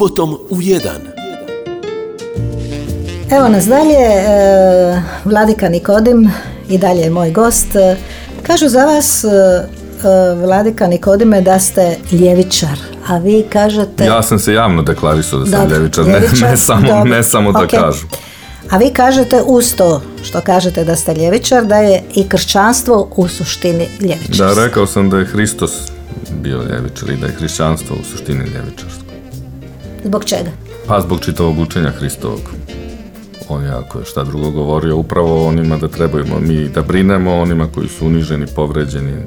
subotom u jedan. Evo nas dalje, e, Vladika Nikodim i dalje je moj gost. E, Kažu za vas, e, Vladika Nikodime, da ste ljevičar, a vi kažete... Ja sam se javno deklarisao da sam Dobro, ljevičar, ne, ljevičar, ne samo, dobro, ne samo da ok. kažu. A vi kažete uz to što kažete da ste ljevičar, da je i kršćanstvo u suštini ljevičarstvo. Da, rekao sam da je Hristos bio ljevičar i da je hrišćanstvo u suštini ljevičarsko. Zbog čega? Pa zbog čitavog učenja Hristovog. On je, ako je šta drugo govorio, upravo onima da trebamo mi da brinemo, onima koji su uniženi, povređeni,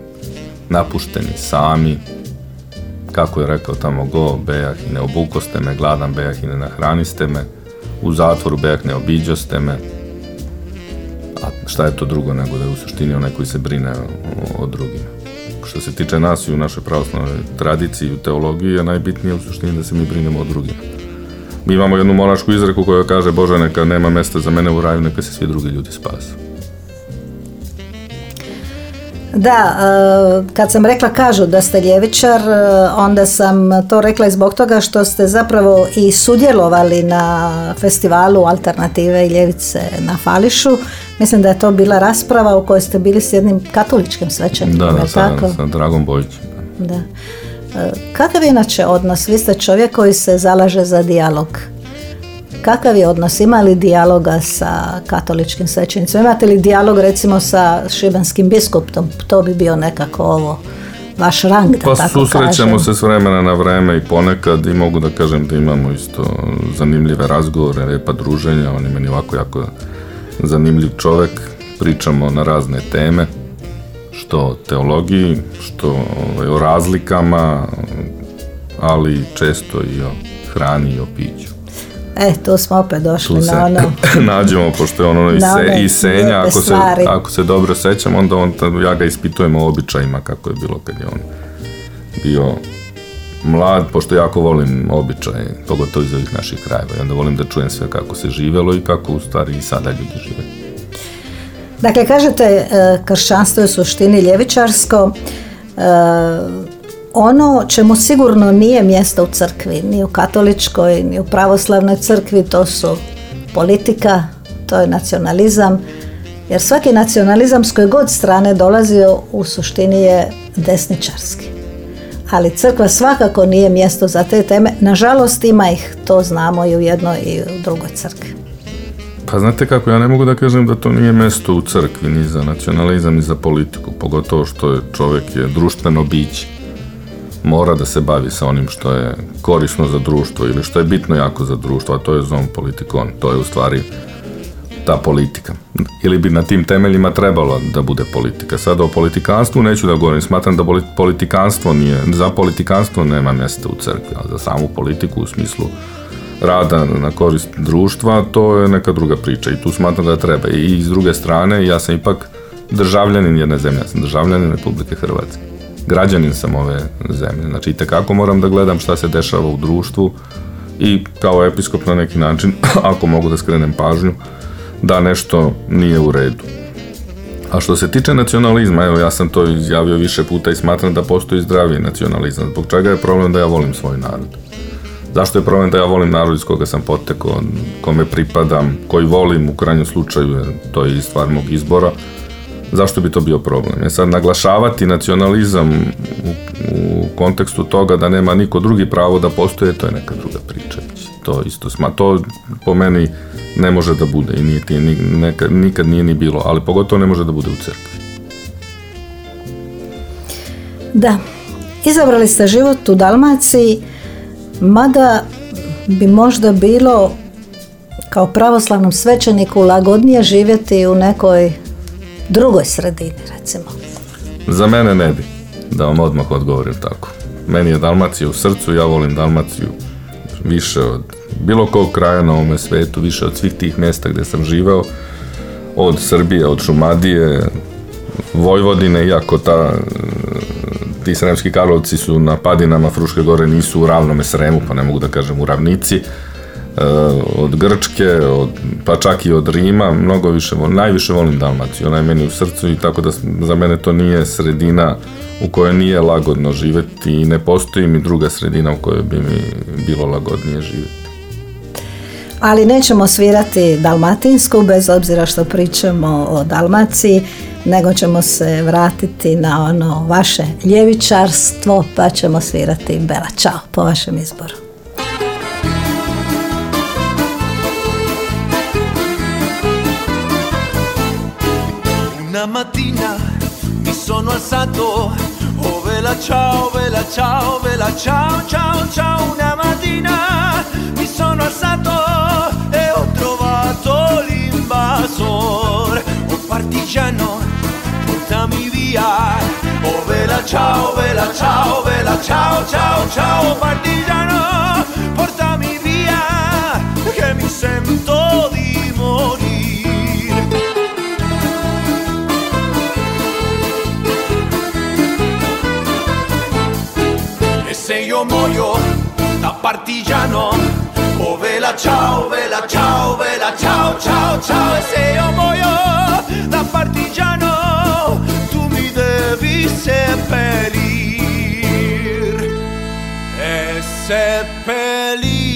napušteni, sami. Kako je rekao tamo go, bejah i ne obukoste me, gladan bejah i ne nahraniste me, u zatvoru bejah ne obiđoste me. A šta je to drugo nego da je u suštini onaj koji se brine o, o drugima. Što se tiče nas i u našoj pravoslavnoj tradiciji i u teologiji je najbitnije u suštini da se mi brinemo o drugima. Mi imamo jednu monašku izreku koja kaže Bože neka nema mesta za mene u raju, neka se svi drugi ljudi spasu. Da, e, kad sam rekla kažu da ste ljevičar, e, onda sam to rekla i zbog toga što ste zapravo i sudjelovali na festivalu Alternative i ljevice na Fališu. Mislim da je to bila rasprava u kojoj ste bili s jednim katoličkim svećenikom, Da, da, sa, tako? sa Dragom Bojićem. Da. E, Kakav je inače odnos? Vi ste čovjek koji se zalaže za dijalog. Kakav je odnos? Ima li dijaloga sa katoličkim svećenicima? Imate li dijalog recimo sa šibenskim biskupom? To bi bio nekako ovo vaš rang, da Pa tako susrećemo kažem. se s vremena na vreme i ponekad i mogu da kažem da imamo isto zanimljive razgovore, lepa druženja, on je meni ovako jako zanimljiv čovek, pričamo na razne teme, što o teologiji, što ovaj, o razlikama, ali često i o hrani i o piću. E, tu smo opet došli Tu se na ono. nađemo, pošto je ono iz, Na se, iz Senja, ako se, ako se dobro sećam, onda on, ja ga ispitujem o običajima kako je bilo kad je on bio mlad, pošto jako volim običaje, pogotovo iz ovih naših krajeva, i onda volim da čujem sve kako se živelo i kako u stvari i sada ljudi žive. Dakle, kažete e, kršćanstvo je u suštini ljevičarsko. Ono čemu sigurno nije mjesto u crkvi, ni u katoličkoj, ni u pravoslavnoj crkvi, to su politika, to je nacionalizam, jer svaki nacionalizam s koje god strane dolazio u suštini je desničarski. Ali crkva svakako nije mjesto za te teme. Nažalost ima ih, to znamo i u jednoj i u drugoj crkvi. Pa znate kako, ja ne mogu da kažem da to nije mesto u crkvi, ni za nacionalizam, ni za politiku, pogotovo što je čovjek je društveno biće. Mora da se bavi sa onim što je korisno za društvo ili što je bitno jako za društvo, a to je zon politikon, to je u stvari ta politika. Ili bi na tim temeljima trebalo da bude politika. Sada o politikanstvu neću da govorim, smatram da poli- politikanstvo nije, za politikanstvo nema mjesta u crkvi, a za samu politiku u smislu rada na korist društva, to je neka druga priča i tu smatram da treba. I s druge strane, ja sam ipak državljanin jedne zemlje, ja sam državljanin Republike Hrvatske. Građanin sam ove zemlje, znači i tekako moram da gledam šta se dešava u društvu i kao episkop na neki način, ako mogu da skrenem pažnju, da nešto nije u redu. A što se tiče nacionalizma, evo ja sam to izjavio više puta i smatram da postoji zdraviji nacionalizam. Zbog čega je problem da ja volim svoj narod? Zašto je problem da ja volim narod iz koga sam potekao, kome pripadam, koji volim u krajnjem slučaju, to je stvar mog izbora. Zašto bi to bio problem? Je sad naglašavati nacionalizam u, u kontekstu toga da nema niko drugi pravo da postoje, to je neka druga priča. To isto sma, to po meni ne može da bude i nije, ti- neka- nikad nije ni bilo, ali pogotovo ne može da bude u crkvi. Da, izabrali ste život u Dalmaciji, mada bi možda bilo kao pravoslavnom svećeniku lagodnije živjeti u nekoj drugoj sredini, recimo. Za mene ne bi, da vam odmah odgovorim tako. Meni je Dalmacija u srcu, ja volim Dalmaciju više od bilo kog kraja na ovome svetu, više od svih tih mjesta gdje sam živeo, od Srbije, od Šumadije, Vojvodine, iako ta, ti Sremski Karlovci su na padinama Fruške gore, nisu u ravnome Sremu, pa ne mogu da kažem u ravnici, od Grčke, od, pa čak i od Rima, mnogo više, najviše volim Dalmaciju, ona je meni u srcu i tako da za mene to nije sredina u kojoj nije lagodno živjeti i ne postoji mi druga sredina u kojoj bi mi bilo lagodnije živjeti. Ali nećemo svirati dalmatinsku bez obzira što pričamo o Dalmaciji, nego ćemo se vratiti na ono vaše ljevičarstvo pa ćemo svirati Bela Ćao po vašem izboru. Mattina mi sono alzato, oh vela ciao, vela ciao, vela ciao, ciao, ciao. Una mattina mi sono alzato e ho trovato l'invasor. Oh partigiano, portami via. Oh vela ciao, vela ciao, vela ciao, ciao, ciao. Partigiano, portami via, che mi sento io muoio da partigiano, oh vela ciao, vela ciao, vela ciao, ciao, ciao. E se io muoio da partigiano, tu mi devi seppellir. E seppellire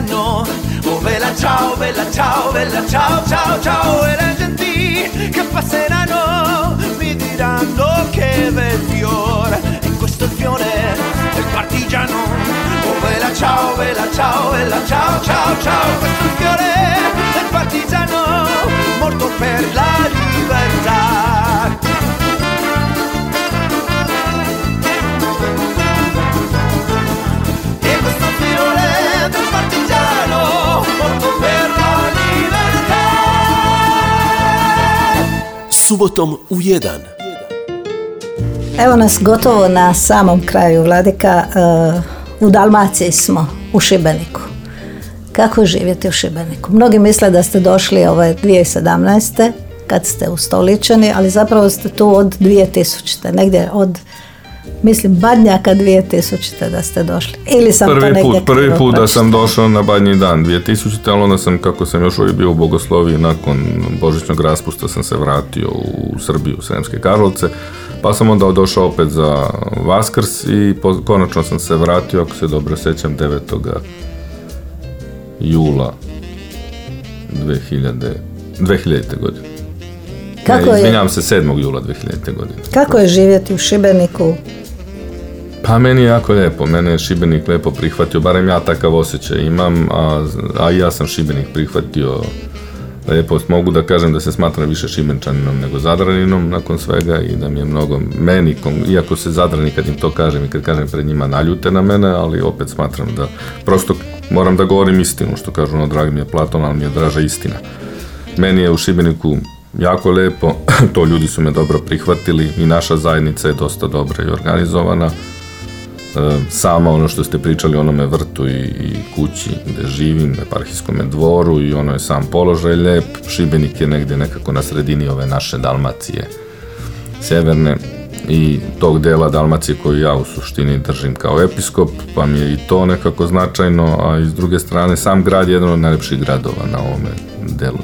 passeranno. Oh bella ciao, bella ciao, bella ciao, ciao, ciao. E le genti che passeranno mi diranno che bel fiore. E questo fiore del partigiano. Oh bella ciao, bella ciao, bella ciao, ciao, ciao. Questo fiore del partigiano morto per la libertà. Subotom u 1. Evo nas gotovo na samom kraju Vladika. e, U Dalmaciji smo, u Šibeniku. Kako živjeti u Šibeniku? Mnogi misle da ste došli ove 2017. kad ste ustoličeni, ali zapravo ste tu od 2000. Negdje od, mislim, Badnjaka 2000. da ste došli. Ili sam to Prvi negdje put, prvi put da sam došao na Badnji dan 2000. ali onda sam, kako sam još uvijek bio u Bogosloviji, nakon Božićnog raspusta sam se vratio u Srbiju, u Sremske Karlovce, pa sam onda došao opet za Vaskrs i po- konačno sam se vratio, ako se dobro sjećam, 9. jula 2000, 2000. godine. Kako ne, je- izvinjavam se, 7. jula 2000. godine. Kako je živjeti u Šibeniku? Pa meni je jako lijepo, mene je Šibenik lijepo prihvatio, barem ja takav osjećaj imam, a, a ja sam Šibenik prihvatio lijepo. Mogu da kažem da se smatram više Šibenčaninom nego Zadraninom nakon svega i da mi je mnogo meni, iako se Zadrani kad im to kažem i kad kažem pred njima naljute na mene, ali opet smatram da prosto moram da govorim istinu, što kažu ono dragi mi je Platon, ali mi je draža istina. Meni je u Šibeniku jako lijepo, to ljudi su me dobro prihvatili i naša zajednica je dosta dobra i organizovana. E, sama ono što ste pričali o onome vrtu i, i kući gdje živim, eparhijskom dvoru i ono je sam položaj lijep. Šibenik je negdje nekako na sredini ove naše Dalmacije sjeverne i tog dela Dalmacije koju ja u suštini držim kao episkop, pa mi je i to nekako značajno, a i s druge strane sam grad je jedan od najljepših gradova na ovome delu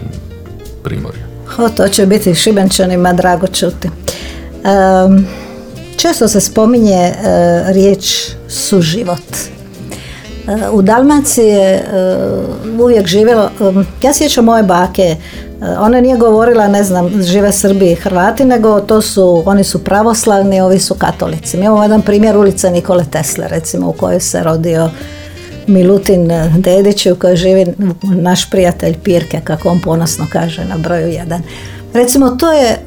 Primorja. O, to će biti Šibenčanima drago čuti. Često se spominje e, riječ suživot. E, u Dalmaciji je e, uvijek živjelo, ja sjećam moje bake, ona nije govorila, ne znam, žive Srbi i Hrvati, nego to su, oni su pravoslavni, ovi su katolici. Mi imamo jedan primjer ulice Nikole Tesle, recimo, u kojoj se rodio Milutin Dedić u kojoj živi naš prijatelj Pirke, kako on ponosno kaže na broju jedan. Recimo, to je e,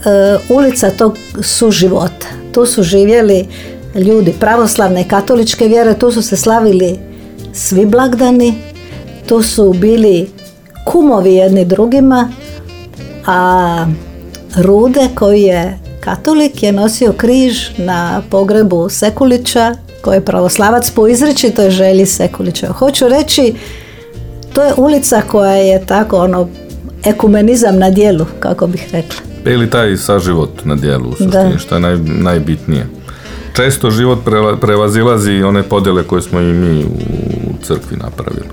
ulica tog suživota. Tu su živjeli ljudi pravoslavne i katoličke vjere, tu su se slavili svi blagdani, tu su bili kumovi jedni drugima, a Rude koji je katolik je nosio križ na pogrebu Sekulića koji je pravoslavac po izričitoj želji Sekulića. Hoću reći, to je ulica koja je tako ono ekumenizam na dijelu, kako bih rekla. Ili taj saživot na dijelu u suštini, što je naj, najbitnije. Često život prevazilazi one podjele koje smo i mi u crkvi napravili.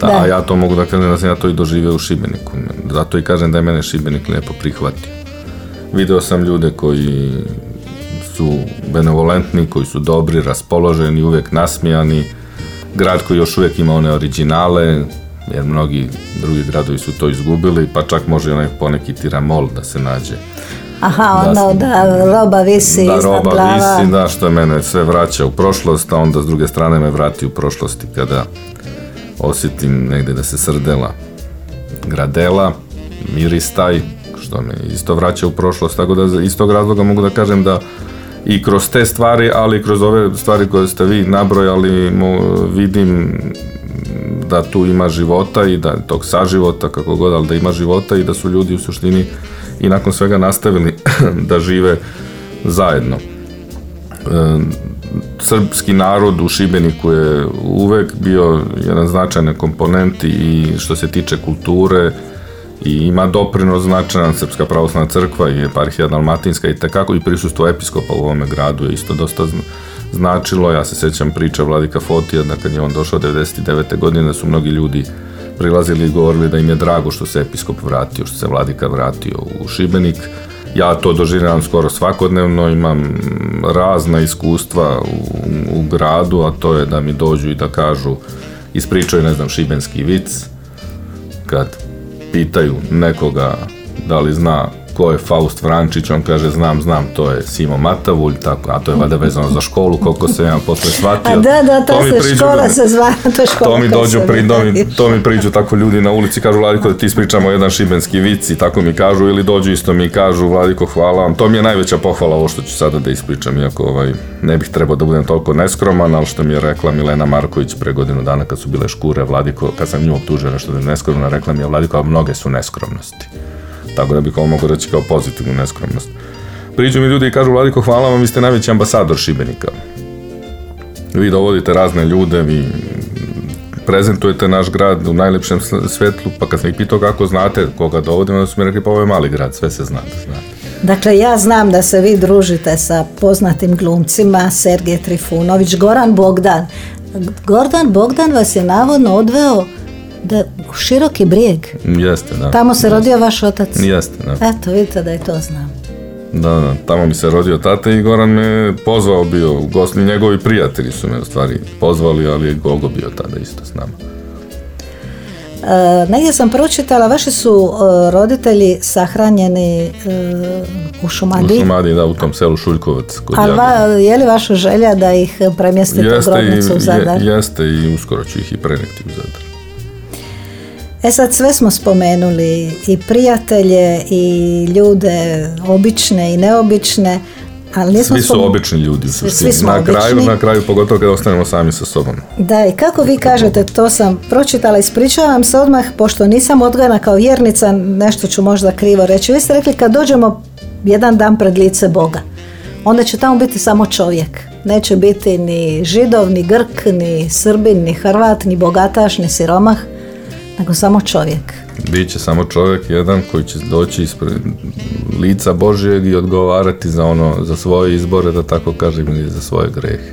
Da, A ja to mogu da kažem da sam ja to i doživio u Šibeniku. Zato i kažem da je mene Šibenik lijepo prihvatio. Video sam ljude koji su benevolentni, koji su dobri, raspoloženi, uvijek nasmijani. Grad koji još uvijek ima one originale, jer mnogi drugi gradovi su to izgubili, pa čak može onaj poneki tiramol da se nađe. Aha, ono da, roba visi Da, roba visi, da, što je mene sve vraća u prošlost, a onda s druge strane me vrati u prošlosti kada osjetim negdje da se srdela gradela, miris taj, što me isto vraća u prošlost, tako da iz tog razloga mogu da kažem da i kroz te stvari, ali i kroz ove stvari koje ste vi nabrojali, vidim da tu ima života i da tog saživota, kako god, ali da ima života i da su ljudi u suštini i nakon svega nastavili da žive zajedno. E, srpski narod u Šibeniku je uvek bio jedan značajan komponent i što se tiče kulture i ima doprinos značajan Srpska pravoslavna crkva i eparhija Dalmatinska i tekako i prisustvo episkopa u ovome gradu je isto dosta značilo. Ja se sjećam priča Vladika Fotija da kad je on došao 99. godine su mnogi ljudi prilazili i govorili da im je drago što se episkop vratio, što se Vladika vratio u Šibenik ja to doživljavam skoro svakodnevno, imam razna iskustva u, gradu, a to je da mi dođu i da kažu, ispričaju, ne znam, šibenski vic, kad pitaju nekoga da li zna ko je Faust Vrančić, on kaže znam, znam, to je Simo Matavulj, tako, a to je vada vezano za školu, koliko se ja posle shvatio. A da, da, to, se škola se zva, to škola. To mi dođu, pri, to mi priđu tako ljudi na ulici, kažu Vladiko da ti ispričamo jedan šibenski vic i tako mi kažu, ili dođu isto mi kažu Vladiko hvala vam, to mi je najveća pohvala ovo što ću sada da ispričam, iako ovaj, ne bih trebao da budem toliko neskroman, ali što mi je rekla Milena Marković pre godinu dana kad su bile škure, Vladiko, kad sam nju optužio nešto da je neskromna, rekla mi je Vladiko, a mnoge su neskromnosti. Tako da bih ovo mogu reći kao pozitivnu neskromnost. Priđu mi ljudi i kažu, Vladiko, hvala vam, vi ste najveći ambasador Šibenika. Vi dovodite razne ljude, vi prezentujete naš grad u najljepšem svjetlu, pa kad sam ih pitao kako znate koga dovodimo, onda su mi rekli, pa ovo je mali grad, sve se zna. Znate. Dakle, ja znam da se vi družite sa poznatim glumcima, Sergej Trifunović, Goran Bogdan. Goran Bogdan vas je navodno odveo da, široki brijeg. Jeste, da. Tamo se rodio vaš otac. Jeste, da. Eto, vidite da je to znam. Da, da, tamo mi se rodio tata i Goran me pozvao bio, gosni njegovi prijatelji su me u stvari pozvali, ali je Gogo bio tada isto s nama. E, negdje sam pročitala, vaši su e, roditelji sahranjeni e, u Šumadi. U Šumadi, da, u tom selu Šuljkovac. Ali je li vaša želja da ih premjestite u grobnicu u Zadar? Jeste i uskoro ću ih i preneti u Zadar. E sad sve smo spomenuli i prijatelje i ljude obične i neobične, ali nismo svi su obični ljudi svi, svi smo na kraju, na kraju pogotovo kada ostanemo sami sa sobom. Da, i kako vi kažete, to sam pročitala, ispričavam se odmah, pošto nisam odgojena kao vjernica, nešto ću možda krivo reći. Vi ste rekli kad dođemo jedan dan pred lice Boga, onda će tamo biti samo čovjek. Neće biti ni židov, ni grk, ni srbin, ni hrvat, ni bogataš, ni siromah nego samo čovjek. Biće samo čovjek jedan koji će doći ispred lica Božijeg i odgovarati za ono, za svoje izbore, da tako kažem, ili za svoje grehe.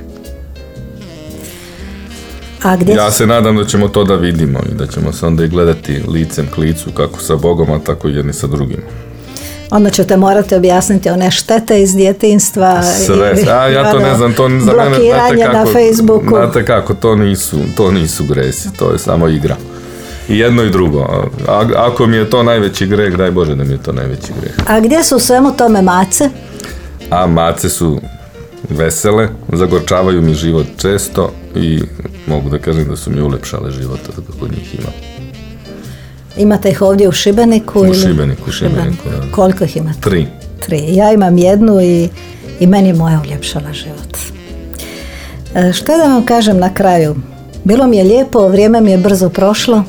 A gdje ja se nadam da ćemo to da vidimo i da ćemo se onda i gledati licem k licu kako sa Bogom, a tako i jedni sa drugim. Onda ćete morati objasniti one štete iz djetinstva. Sve, a ja to ne znam, to za mene, znate kako, na Facebooku. Znate kako, to nisu, to nisu gresi, to je samo igra. I jedno i drugo. A, ako mi je to najveći greh, daj Bože da mi je to najveći greh. A gdje su u svemu tome mace? A mace su vesele, zagorčavaju mi život često i mogu da kažem da su mi ulepšale život kod njih ima. Imate ih ovdje u Šibeniku? U ili- Šibeniku, u Šibeniku, da. Koliko ih imate? Tri. Tri. Ja imam jednu i, i meni je moja uljepšala život. E, Što da vam kažem na kraju? Bilo mi je lijepo, vrijeme mi je brzo prošlo.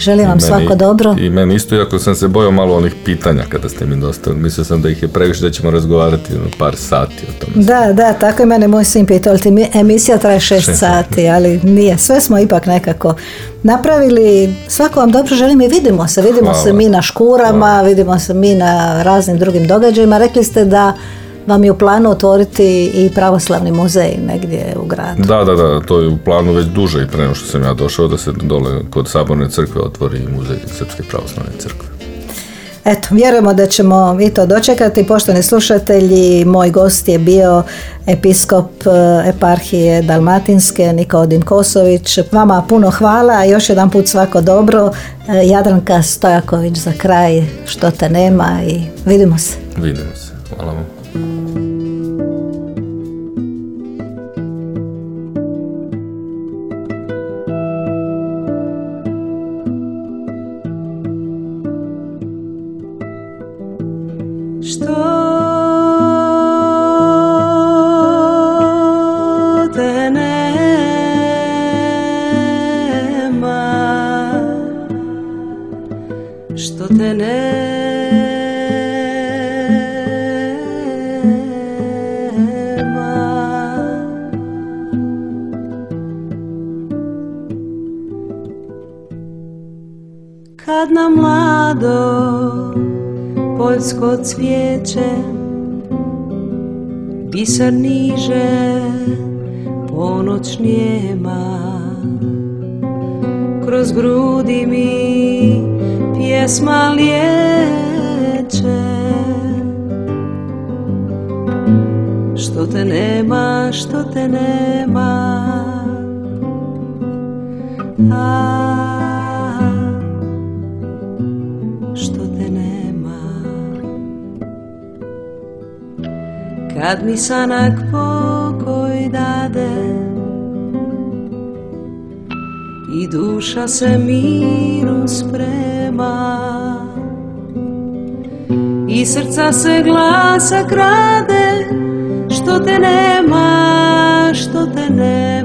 Želim vam I meni- svako dobro. I meni isto, iako sam se bojao malo onih pitanja kada ste mi dostavili. Mislio sam da ih je previše, da ćemo razgovarati ono, par sati o tome. Da, da, tako je mene moj sin pitao, ali emisija traje šest Šest sati, ali nije. Sve smo ipak nekako napravili. Svako vam dobro želim i vidimo se. Vidimo Hvala. se mi na škurama, vidimo se mi na raznim drugim događajima. Rekli ste da vam je u planu otvoriti i pravoslavni muzej negdje u gradu. Da, da, da, to je u planu već duže i pre nego što sam ja došao da se dole kod Saborne crkve otvori muzej Srpske pravoslavne crkve. Eto, vjerujemo da ćemo i to dočekati. Poštovani slušatelji, moj gost je bio episkop eh, eparhije Dalmatinske Nikodim Kosović. Vama puno hvala, još jedan put svako dobro. Eh, Jadranka Stojaković za kraj, što te nema i vidimo se. Vidimo se. Hvala vam. Cvijeće Biser niže ponoć njema. Kroz grudi mi pjesma liječe mi sanak pokoj dade I duša se miru sprema I srca se glasa krade Što te nema, što te nema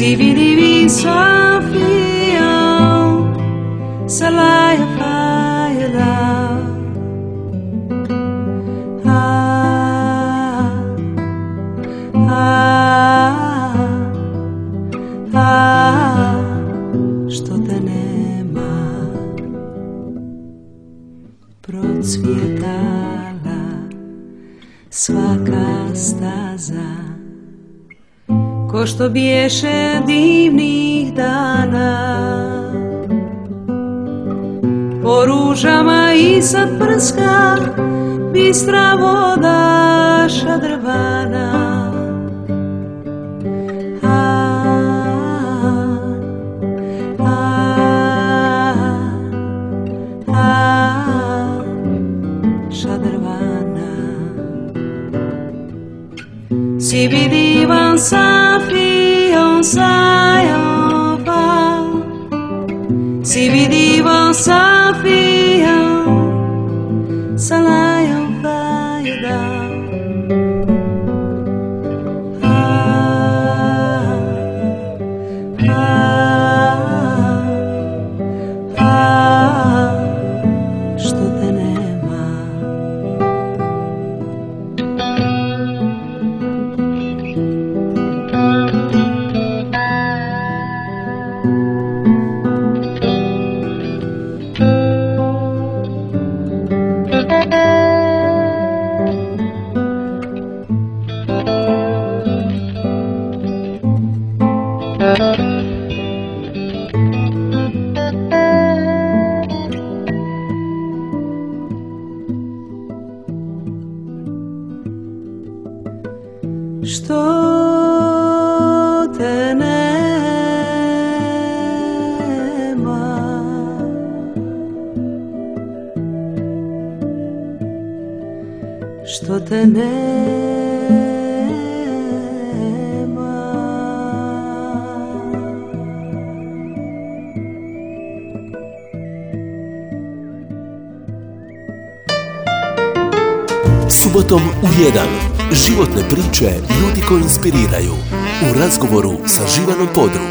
Si vi di vi sa fi on Sa la ya fa ya la Ah, ah, ah, što te nema. Procvjetala svaka staza ko što biješe divnih dana. Po ružama i sad prska bistra voda šadrvana vidivan sa fion sajon pa si vidivan sa fion ljudi koji inspiriraju. U razgovoru sa Živanom Podrug.